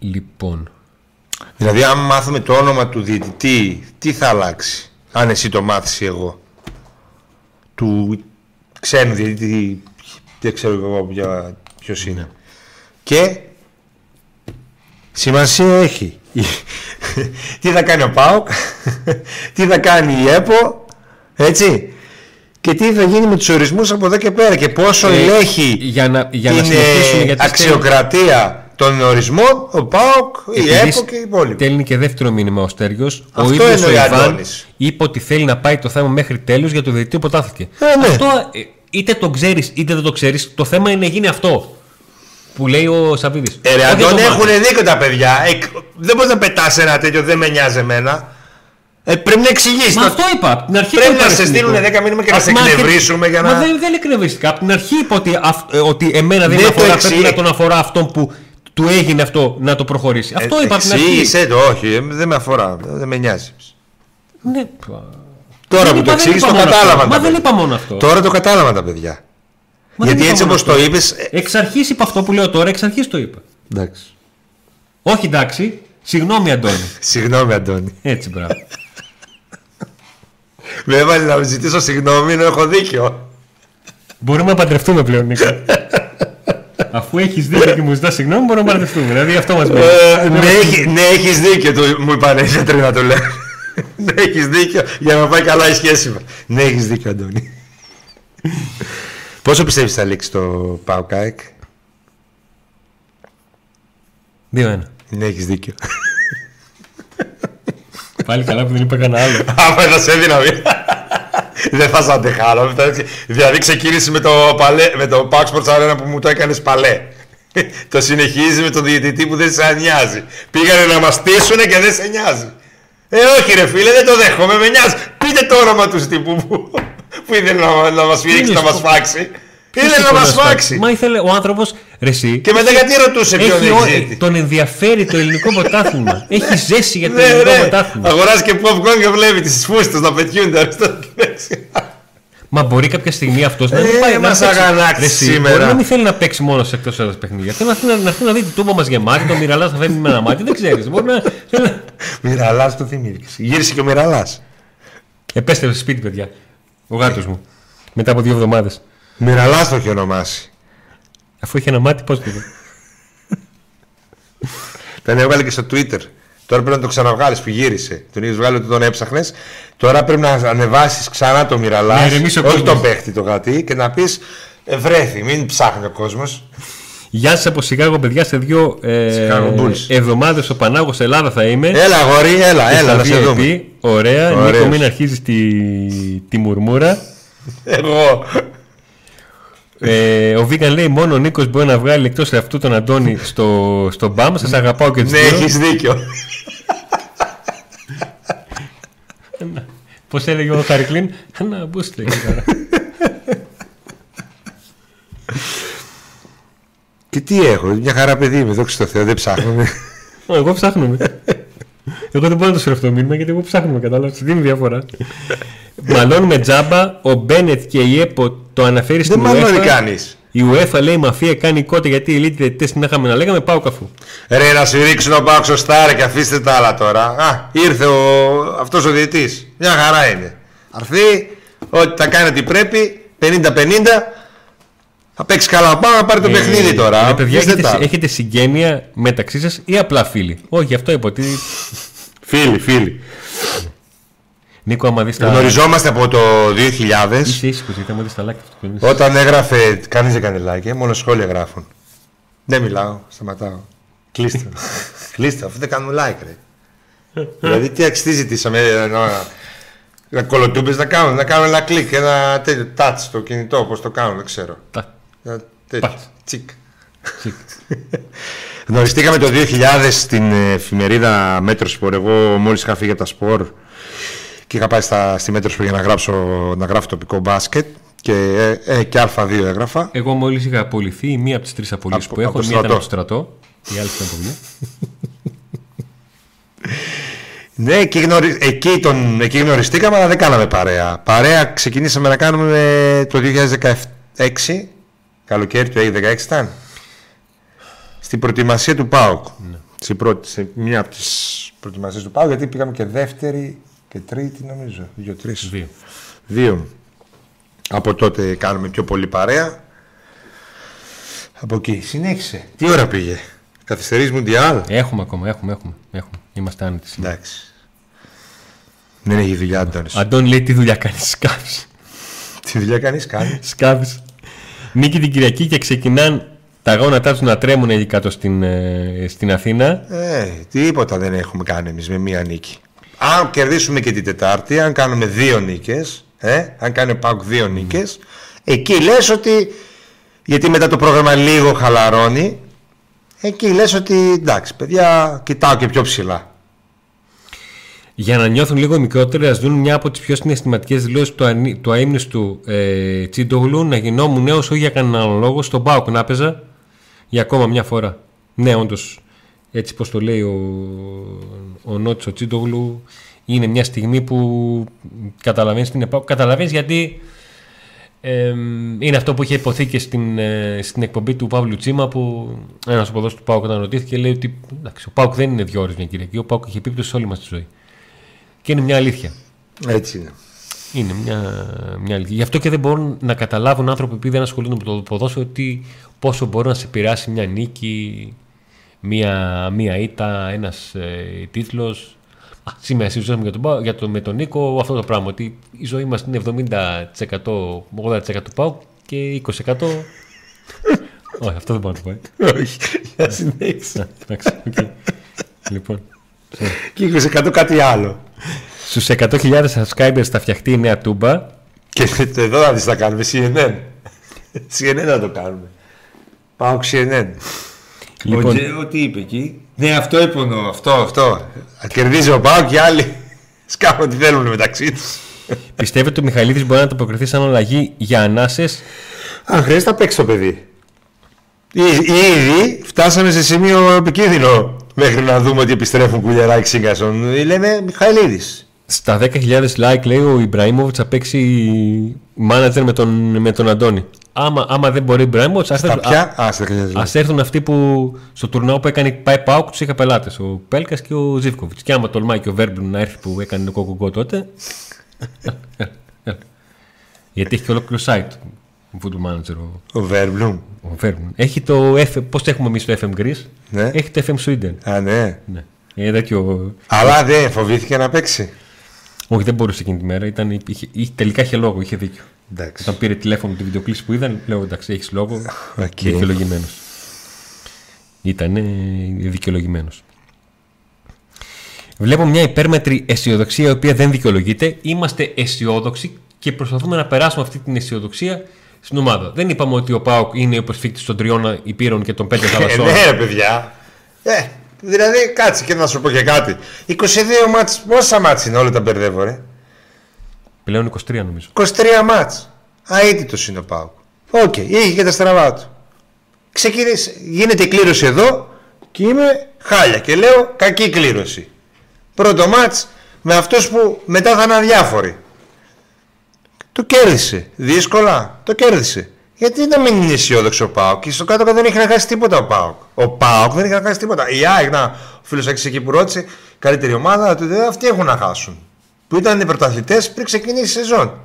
Λοιπόν. Δηλαδή, αν μάθουμε το όνομα του διαιτητή, τι θα αλλάξει, αν εσύ το μάθεις εγώ; Του ξένου διαιτητή, δεν ξέρω εγώ για ποιος είναι. Και σημασία έχει. τι θα κάνει ο ΠΑΟΚ, τι θα κάνει η ΕΠΟ, έτσι; Και τι θα γίνει με τους ορισμούς από εδώ και πέρα και πόσο ε, ελέγχει για να, για την να αξιοκρατία των ορισμών, ο ΠΑΟΚ, η ΕΠΟ και οι υπόλοιποι. Τέλει και δεύτερο μήνυμα ο Στέργιος. Ο ίδιος ο Ιβάν είπε ότι θέλει να πάει το θέμα μέχρι τέλους για το διαιτητή που τάθηκε. Ε, ναι. Αυτό ε, είτε το ξέρεις είτε δεν το ξέρεις, το θέμα είναι να γίνει αυτό. Που λέει ο Σαββίδης. Ε, ρε, Αντώνη, έχουν δίκιο τα παιδιά. Ε, δεν μπορείς να πετάς ένα τέτοιο, δεν με νοιάζει εμένα. Ε, πρέπει να εξηγήσεις. Μα αυτό είπα. Από την αρχή πρέπει να σε στείλουν 10 μήνυμα και να σε εκνευρίσουμε για να. Μα δεν, δεν εκνευρίστηκα. Από την αρχή είπα ότι, ε, ότι εμένα δεν, δεν αφορά. Πρέπει να τον αφορά αυτόν που του έγινε αυτό να το προχωρήσει. Αυτό ε, είπα από την αρχή. Εξήγησε το, όχι, δεν με αφορά. Δεν με νοιάζει. Ναι. Τώρα που το εξήγησε το κατάλαβα. Μα δεν είπα μόνο αυτό. Τώρα το κατάλαβα τα παιδιά. Μα Γιατί έτσι όπως το είπες. Ε, εξ αρχής είπα αυτό που λέω τώρα, εξ αρχής το είπα. Εντάξει. Όχι εντάξει. Συγγνώμη, Αντώνη. Συγγνώμη, Αντώνη. Έτσι, μπράβο. Με έβαλε να ζητήσω συγγνώμη, ενώ έχω δίκιο. Μπορούμε να παντρευτούμε πλέον, Νίκο. Αφού έχεις δίκιο και μου ζητά συγγνώμη, μπορούμε να παντρευτούμε. Δηλαδή αυτό μας πει. Ε, ναι, έχει δίκιο, μου είπαν οι να το λέω. Ναι, έχεις δίκιο για να πάει καλά η σχέση μας. Ναι, έχεις δίκιο, Αντώνη. Πόσο πιστεύεις θα λήξει το Παοκάικ, 2-1. Ναι, έχεις δίκιο. Πάλι καλά που δεν είπα κανένα άλλο. Άμα θα σε έδινα Δεν θα σε αντεχάρω. Δηλαδή ξεκίνησε με το, παλέ, με το Pax Sports Arena που μου το έκανες παλέ. το συνεχίζει με τον διαιτητή που δεν σε νοιάζει. Πήγανε να μας στήσουν και δεν σε νοιάζει. Ε, όχι ρε φίλε, δεν το δέχομαι, με νοιάζει. Πείτε το όνομα του τύπου που, που ήθελε να, να μας φύγει, να μας φάξει. Ήθελε να μας φάξει. Μα ήθελε ο άνθρωπος. Ρεσί. Και μετά γιατί ρωτούσε ποιον έχει Τον ενδιαφέρει το ελληνικό πρωτάθλημα. έχει ζέσει για το ναι, ελληνικό ναι. πρωτάθλημα. Αγοράζει και popcorn και βλέπει τις φούστες να πετιούνται αριστερά Μα μπορεί κάποια στιγμή αυτός να μην ε, πάει να αγανάξει σήμερα. Μπορεί να μην θέλει να παίξει μόνο σε εκτός έδρας παιχνίδια. Θέλει να, να, να, να δει την τούμπα μας γεμάτη, το μοιραλά θα φεύγει με ένα μάτι. Δεν ξέρεις. Μπορεί να. Μοιραλά το θυμήθηκες. Γύρισε και ο μοιραλά. Επέστρεψε σπίτι, παιδιά. Ο γάτος μου. Μετά από δύο εβδομάδες. Μοιραλά το έχει ονομάσει. Αφού είχε ένα μάτι, πώς το Τον έβγαλε και στο Twitter. Τώρα πρέπει να το ξαναβγάλεις που γύρισε. Τον είχες βγάλει ότι τον έψαχνες. Τώρα πρέπει να ανεβάσεις ξανά το μοιραλά. Ναι, όχι τον παίχτη το γατί και να πεις βρέθη, μην ψάχνει ο κόσμος. Γεια σας από Σικάγο, παιδιά. Σε δύο ε, εβδομάδες ο Πανάγος Ελλάδα θα είμαι. Έλα, γορί, έλα, έλα, να σε δούμε. Ωραία, Νίκο, μην αρχίζεις τη, τη μουρμούρα. Εγώ. Ε, ο Βίγκαν λέει μόνο ο Νίκος μπορεί να βγάλει εκτός αυτού τον Αντώνη στο, στο μπαμ. Σας αγαπάω και τους Ναι, έχεις δίκιο. Πώς έλεγε ο Χαρικλίν, να μπούστε. Και τι έχω, μια χαρά παιδί είμαι, δόξα τω Θεώ, δεν ψάχνω. Εγώ ψάχνουμε. Εγώ δεν μπορώ να το σου αυτό μήνυμα γιατί εγώ ψάχνουμε, κατάλαβα. Τι είναι η διαφορά. Μαλώνουμε τζάμπα, ο Μπένετ και η ΕΠΟ το αναφέρεις στην Δεν μάλλον UEFA. κάνει. Η UEFA λέει μαφία κάνει κότε γιατί οι ελίτ διαιτητές την είχαμε να λέγαμε πάω καφού. Ρε να σου ρίξουν ο Πάουξ Στάρ και αφήστε τα άλλα τώρα. Α, ήρθε ο, αυτός ο διετής. Μια χαρά είναι. Αρθεί, ότι θα κάνει ό,τι πρέπει, 50-50. Θα παίξει καλά πάνω να πάρει το Ε, παιχνίδι τώρα. ρε, παιδιά, Αφήστε έχετε, τα άλλα. έχετε συγγένεια μεταξύ σας ή απλά φίλοι; Όχι, αυτό είπα ότι. Φίλοι, φίλοι. Νίκο, άμα δεις τα. Γνωριζόμαστε από το 2000. Είσαι ήσυχος γιατί άμα δεις τα like αυτό που είναι. Όταν έγραφε, κανείς δεν κάνει like, ε, μόνο σχόλια γράφουν. Δεν μιλάω, σταματάω. Κλείστε. Κλείστε, αφού δεν κάνουν like, ρε. δηλαδή, τι αξίζει ζητήσαμε, ε, να, να κολοτούμπες να κάνουν, να κάνουν ένα κλικ, ένα τέτοιο touch στο κινητό, πώς το κάνουν, δεν ξέρω. Τα- Ένα τέτοιο, Πατ. τσικ. τσικ. Γνωριστήκαμε το 2000 στην ε, εφημερίδα Metrosport. Εγώ μόλις είχα φύγει από τα Σπορ και είχα πάει στα, στη Metrosport για να, γράψω, να γράφω τοπικό μπάσκετ και, ε, ε, και Α2 έγραφα. Εγώ μόλις είχα απολυθεί, η μία από τις τρεις απολύσεις Από- που έχω, από το μία ήταν στρατό. από το στρατό, η άλλη ήταν από δουλειά. Ναι, εκεί, γνωρι... εκεί, τον... εκεί γνωριστήκαμε, αλλά δεν κάναμε παρέα. Παρέα ξεκινήσαμε να κάνουμε το 2016, καλοκαίρι του 2016 ήταν, στην προετοιμασία του ΠΑΟΚ. Στην πρώτη, σε μια από τις προετοιμασίες του ΠΑΟΚ, γιατί πήγαμε και δεύτερη και τρίτη νομίζω, δύο-τρεις. Δύο. Δύο. Από τότε κάνουμε πιο πολύ παρέα. Από εκεί. Συνέχισε. Τι ώρα πήγε; Καθυστερείς Μουντιάλ; Έχουμε ακόμα, έχουμε, έχουμε. έχουμε. Είμαστε άνετοι. σήμερα. Εντάξει. Δεν έχει δουλειά, Αντώνης. Αντώνη λέει τι δουλειά κάνεις, σκάβεις. Τι δουλειά κάνεις, κάνει. Σκάβεις. Νίκη την Κυριακή και ξεκινάν τα γόνατά τους να τρέμουν εκεί κάτω στην, ε, στην Αθήνα. Ε, τίποτα δεν έχουμε κάνει εμείς με μία νίκη. Αν κερδίσουμε και την Τετάρτη, αν κάνουμε δύο νίκες, ε, αν κάνει ο ΠΑΟΚ δύο νίκες, εκεί λες ότι, γιατί μετά το πρόγραμμα λίγο χαλαρώνει, εκεί λες ότι εντάξει παιδιά, κοιτάω και πιο ψηλά. Για να νιώθουν λίγο μικρότεροι, ας δουν μια από τις πιο συναισθηματικές δηλώσεις του, ανή- του αείμνηστου ε, Τσίντογλου να γινόμουν νέος όχι για κανέναν άλλο λόγο. Στον Πάοκ να έπαιζα για ακόμα μια φορά. Ναι, όντως, έτσι πώ το λέει ο, ο Νότσο Τσίντογλου, είναι μια στιγμή που καταλαβαίνεις την ΕΠΑΟΚ. Καταλαβαίνεις γιατί ε, είναι αυτό που είχε υποθεί και στην, ε, στην εκπομπή του Παύλου Τσίμα που ένας οπαδός του Πάουκ όταν ρωτήθηκε λέει ότι εντάξει, ο Πάουκ δεν είναι δύο ώρες μια Κυριακή. Ο Πάουκ έχει επίπτωση σε όλη μας τη ζωή. Και είναι μια αλήθεια. Έτσι είναι. Είναι μια, μια αλήθεια. Γι' αυτό και δεν μπορούν να καταλάβουν άνθρωποι που δεν ασχολούνται με το ποδόσφαιρο ότι πόσο μπορεί να σε επηρεάσει μια νίκη, μια, μια ήττα, ένας ε, τίτλος. Σήμερα συζητούσαμε για τον, Πάο- για τον, με τον Νίκο αυτό το πράγμα. Ότι η ζωή μας είναι 70%, 80% ΠΑΟΚ και 20%. Όχι, αυτό δεν μπορώ να το πω. ε. Όχι, για συνέχιση. Α, Εντάξει, οκ. Λοιπόν, Και 20% κάτι άλλο. στους 100.000 subscribers θα φτιαχτεί η νέα τούμπα. Και εδώ να δεις θα κάνουμε CNN. CNN να το κάνουμε. Πάω CNN. Λοιπόν, Ο, τι είπε εκεί. Ναι, αυτό είπε ο αυτό, αυτό. Θα κερδίζει ο Πάο και οι άλλοι σκάβουν ό,τι θέλουν μεταξύ τους. πιστεύετε ότι ο Μιχαλίδης μπορεί να ανταποκριθεί σαν αλλαγή για ανάσες; Αν χρειάζεται, θα παίξει το παιδί. Εί- Ήδη φτάσαμε σε σημείο επικίνδυνο μέχρι να δούμε ότι επιστρέφουν κουλιαράκι Σίγκασον. Λέμε Μιχαηλίδης. Στα 10.000 like λέει ο Ιμπραήμοβιτς θα παίξει manager με τον, με τον Αντώνη. Άμα, άμα δεν μπορεί ο Ιμπραήμοβιτ, Τα πια. Α, στα ας έρθουν αυτοί που στο τουρνουά που έκανε πάει Πάουκ τους είχα πελάτες. Ο Πέλκας και ο Ζήφκοβιτς. Και άμα τολμάει και ο Βέρμπλουν να έρθει που έκανε το κοκογκό τότε. Γιατί έχει και ολόκληρο site ο Football Manager ο, Ο Βέρνμπλουμ. ο Βέρνμπλουμ. Έχει το F, πώς το έχουμε εμείς το FM Greece; Ναι. Έχει το FM Sweden. Α, ναι. Ναι. Είδα και ο, Αλλά δεν φοβήθηκε να παίξει. όχι, δεν μπορούσε εκείνη τη μέρα. Ήταν, είχε, είχε- τελικά είχε λόγο, είχε δίκιο. Εντάξει. Όταν πήρε τηλέφωνο τη βιντεοκλήση που είδαν, λέω εντάξει, έχεις λόγο. Οκ. Δικαιολογημένος. Ήταν δικαιολογημένος. Βλέπω μια υπέρμετρη αισιοδοξία η οποία δεν δικαιολογείται. Είμαστε αισιόδοξοι και προσπαθούμε να περάσουμε αυτή την αισιοδοξία στην ομάδα. Δεν είπαμε ότι ο ΠΑΟΚ είναι ο υποσφύκτη των τριών ηπείρων και των πέντε Ε, θαλασσών. ναι, ρε παιδιά. Ε, δηλαδή, κάτσε και να σου πω και κάτι. 22 ματς, πόσα ματς είναι όλα τα μπερδεύω, ρε. Πλέον 23 νομίζω. 23 ματς. Αήττητος είναι ο Πάουκ. Οκ, είχε και τα στραβά του. Ξεκίνησε, γίνεται η κλήρωση εδώ και είμαι χάλια και λέω κακή κλήρωση. Πρώτο ματς με αυτούς που μετά θα είναι αδιάφοροι. Το κέρδισε. Δύσκολα. Το κέρδισε. Γιατί να μην είναι αισιόδοξο ο Πάοκ; Και στο κάτω δεν έχει να χάσει τίποτα ο Πάοκ. Ο Πάοκ δεν έχει να χάσει τίποτα. Η ΑΕΚ, να, ο φίλος εκεί που ρώτησε, καλύτερη ομάδα, του λέει, αυτοί έχουν να χάσουν. Που ήταν οι πρωταθλητές πριν ξεκινήσει η σεζόν.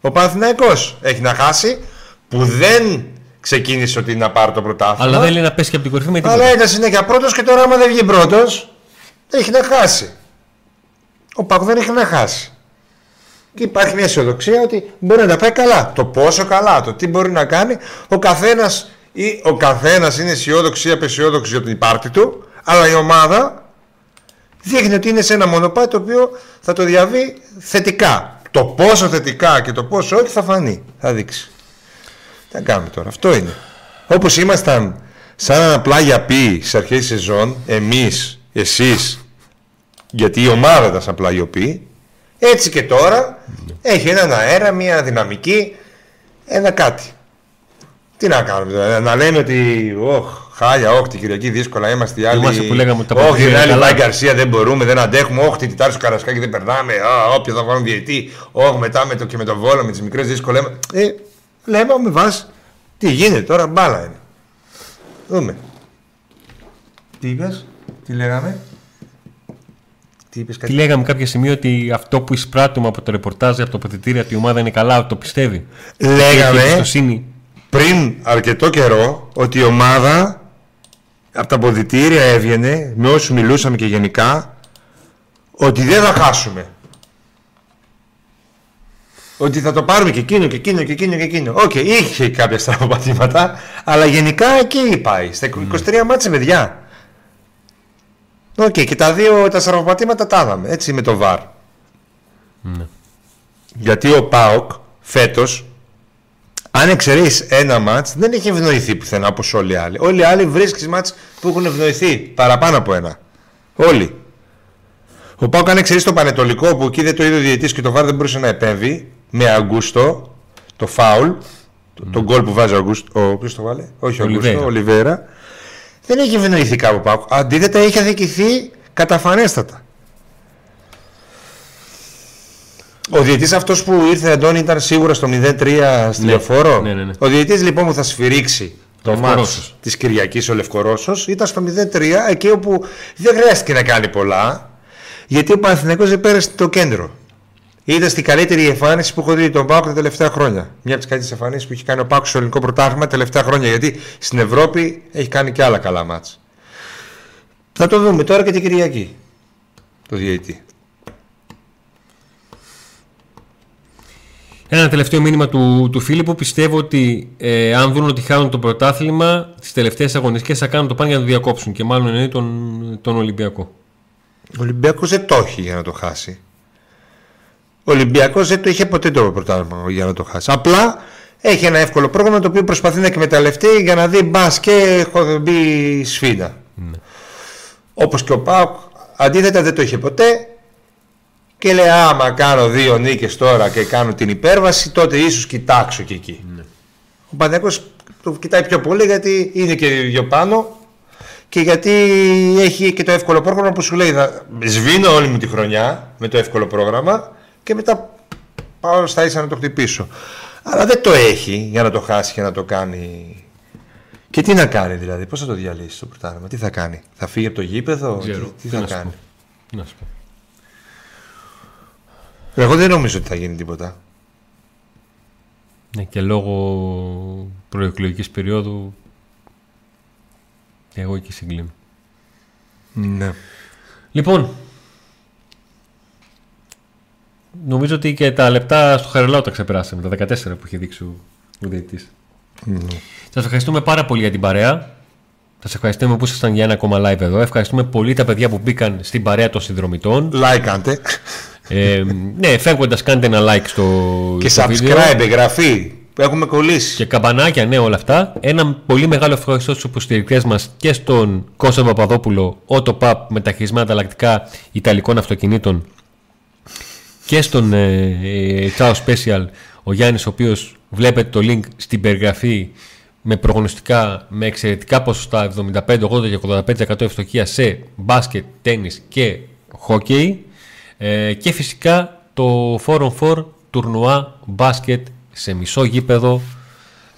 Ο Παναθηναϊκός έχει να χάσει που δεν ξεκίνησε ότι είναι να πάρει το πρωτάθλημα. Αλλά δεν λέει να πέσει και από την κορυφή με τίποτα. Αλλά ήταν συνέχεια πρώτος και τώρα, άμα δεν βγει πρώτος, έχει να χάσει. Ο Πάκο δεν έχει να χάσει. Και υπάρχει μια αισιοδοξία ότι μπορεί να τα πάει καλά. Το πόσο καλά, το τι μπορεί να κάνει. Ο καθένας ο καθένας είναι αισιόδοξο ή απεσιόδοξο για την πάρτη του, αλλά η ομάδα δείχνει ότι είναι σε ένα μονοπάτι το οποίο θα το διαβεί θετικά. Το πόσο θετικά και το πόσο όχι θα φανεί. Θα δείξει. Τι να κάνουμε τώρα. Αυτό είναι. Όπως ήμασταν σαν απλά για πει στις αρχές σεζόν, εμείς, εσείς, γιατί η ομάδα ήταν σαν πλαγιοποιεί, έτσι και τώρα έχει έναν αέρα, μια δυναμική, ένα κάτι. Τι να κάνουμε τώρα, να λέμε ότι όχ, χάλια, όχ, την Κυριακή δύσκολα είμαστε οι άλλοι. Θυμάσαι που λέγαμε ότι τα Όχι, παιχνίδια οι άλλοι είναι καλά. Μάη Γκαρσία δεν μπορούμε, δεν αντέχουμε. Όχι, την Τιτάρου Καρασκάκη δεν περνάμε. Α, όποιο θα βάλουν διαιτή. Όχι, μετά με το, και με το βόλο, με τις μικρές δύσκολες. Ε, λέμε με βάση. Τι γίνεται τώρα, μπάλα είναι. Δούμε. Τι είπες, τι λέγαμε; Τι είπες, Τι κάτι. λέγαμε κάποια στιγμή ότι αυτό που εισπράττουμε από το ρεπορτάζ, από το αποδυτήριο, ότι η ομάδα είναι καλά, το πιστεύει; Έχει Λέγαμε εμπιστοσύνη. πριν αρκετό καιρό ότι η ομάδα από τα αποδυτήρια έβγαινε, με όσους μιλούσαμε και γενικά, ότι δεν θα χάσουμε. Ότι θα το πάρουμε και εκείνο και εκείνο και εκείνο και εκείνο. Οκ, είχε κάποια στραβοπατήματα, αλλά γενικά εκεί πάει. Στα 23 ματς παιδιά. Οκ, και τα δύο τα στραβοπατήματα τα είδαμε, έτσι με το VAR. Ναι. Γιατί ο ΠΑΟΚ φέτος αν εξαιρέσει ένα ματς, δεν έχει ευνοηθεί πουθενά όπως όλοι οι άλλοι. Όλοι οι άλλοι βρίσκεις ματς που έχουν ευνοηθεί παραπάνω από ένα. Όλοι. Ο ΠΑΟΚ, αν εξαιρέσει το Παναιτωλικό που εκεί δεν το είδε ο διαιτητής και το VAR δεν μπορούσε να επέμβει με Αγκούστο, το φάουλ, το, τον γκολ που βάζει ο Αγκούστο. Ο, ποιος το 'βαλε, Όχι ο Αγκούστο, Ολιβέρα. ο Ολιβέρα. Δεν έχει ευνοηθεί κάπου ο Πάουκ. Αντίθετα, έχει αδικηθεί καταφανέστατα. Ο διαιτητής αυτός που ήρθε Αντώνη ήταν σίγουρα στο 0-3 στη Ναι. λεωφόρο. Ναι, ναι, ναι. Ο διαιτητής λοιπόν που θα σφυρίξει το Λευκορώσος. μάτς της Κυριακής ο Λευκορώσος ήταν στο 0-3 εκεί όπου δεν χρειάστηκε να κάνει πολλά γιατί ο Παναθηναϊκός δεν πέρασε το κέντρο. Ήταν στην καλύτερη εμφάνιση που έχω δει τον Πάουκ τα τελευταία χρόνια. Μια από τις καλύτερες εμφανίσεις που έχει κάνει ο Πάουκ στο ελληνικό πρωτάθλημα τα τελευταία χρόνια. Γιατί στην Ευρώπη έχει κάνει και άλλα καλά μάτς. Θα το δούμε τώρα και την Κυριακή. Το διαιτητή. Ένα τελευταίο μήνυμα του, του Φίλιππου. Πιστεύω ότι ε, αν δουν ότι χάνουν το πρωτάθλημα, τι τελευταίες αγωνιστικές θα κάνουν το πάνε για να το διακόψουν. Και μάλλον εννοεί τον, τον Ολυμπιακό. Ο Ολυμπιακός δεν το έχει για να το χάσει. Ο Ολυμπιακός δεν το είχε ποτέ το πρωτάθλημα για να το χάσει. Απλά έχει ένα εύκολο πρόγραμμα το οποίο προσπαθεί να εκμεταλλευτεί για να δει μπας και έχω μπει σφίνα. Ναι. Όπως και ο Πάουκ αντίθετα δεν το είχε ποτέ και λέει άμα κάνω δύο νίκες τώρα και κάνω την υπέρβαση τότε ίσως κοιτάξω και εκεί. Ο Παναθηναϊκός το κοιτάει πιο πολύ γιατί είναι και δύο πάνω και γιατί έχει και το εύκολο πρόγραμμα που σου λέει θα σβήνω όλη μου τη χρονιά με το εύκολο πρόγραμμα και μετά πάω στα ίσα να το χτυπήσω. Αλλά δεν το έχει για να το χάσει και να το κάνει. Και τι να κάνει δηλαδή, πώς θα το διαλύσει το πρωτάθλημα, τι θα κάνει, θα φύγει από το γήπεδο, Ξέρω. τι, τι Τι θα να σου κάνει; πω. Τι να σου πω. Εγώ δεν νομίζω ότι θα γίνει τίποτα. Ναι, και λόγω προεκλογικής περίοδου. Εγώ εκεί συγκλίνω. Ναι. Λοιπόν, νομίζω ότι και τα λεπτά στο Χαρελάου τα ξεπεράσαμε. Τα 14 που είχε δείξει ο, ο διαιτητής. Σας ευχαριστούμε πάρα πολύ για την παρέα. Σας ευχαριστούμε που ήσασταν για ένα ακόμα live εδώ. Ευχαριστούμε πολύ τα παιδιά που μπήκαν στην παρέα των συνδρομητών. Like κάντε ε, ναι, φεύγοντας κάντε ένα like στο, και στο βίντεο. subscribe, εγγραφή. Έχουμε κολλήσει. Και καμπανάκια, ναι, όλα αυτά. Ένα πολύ μεγάλο ευχαριστώ στους υποστηρικτές μας και στον Κώστα Παπαδόπουλο, Auto Pub με τα χρησμένα ανταλλακτικά Ιταλικών αυτοκινήτων και στον ε, ε, Ciao Special, ο Γιάννης ο οποίος βλέπετε το link στην περιγραφή με προγνωστικά, με εξαιρετικά ποσοστά 75, 80 και 85% ευστοχία σε μπάσκετ, τέννις και χόκεϊ ε, και φυσικά το 4on4 τουρνουά μπάσκετ σε μισό γήπεδο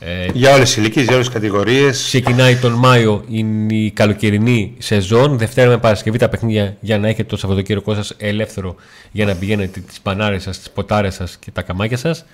ε, για όλες τις ηλικίες, για όλες τις κατηγορίες. Ξεκινάει τον Μάιο είναι η καλοκαιρινή σεζόν. Δευτέρα με Παρασκευή τα παιχνίδια για να έχετε το Σαββατοκύριακό σας ελεύθερο για να πηγαίνετε τις πανάρες σας, τις ποτάρες σας και τα καμάκια σας.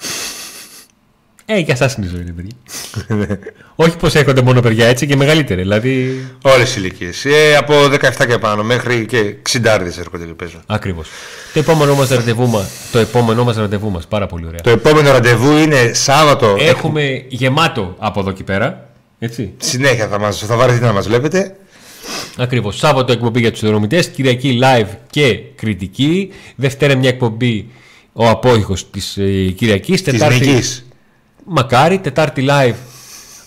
Ε, για εσά είναι η ζωή, παιδιά. Όχι πως έχονται μόνο παιδιά έτσι και μεγαλύτεροι. Δηλαδή... Όλες οι ηλικίες. Ε, από 17 και πάνω μέχρι και 60 έρχονται και παίζουν. Ακριβώς. Το επόμενό μας ραντεβού μα. Το επόμενό μας ραντεβού μας. Πάρα πολύ ωραία. Το επόμενο ραντεβού είναι Σάββατο. Έχουμε γεμάτο από εδώ και πέρα. Έτσι. Συνέχεια θα, μας, θα βαρεθείτε να μας βλέπετε. Ακριβώς. Σάββατο εκπομπή για τους δρομητέ. Κυριακή live και κριτική. Δευτέρα μια εκπομπή ο απόϊχος της ε, Κυριακής. Τετάρτη. Μακάρι, Τετάρτη live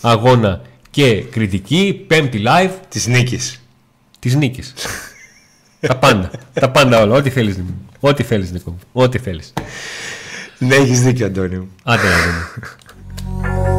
αγώνα και κριτική, Πέμπτη live. Της νίκης. Της νίκης. τα πάντα. τα πάντα όλα. Ό,τι θέλεις, Ό,τι θέλεις, Νίκο. Ό,τι θέλεις. Ναι, έχεις δίκιο, Αντώνιο. Άντε, Αντώνιο.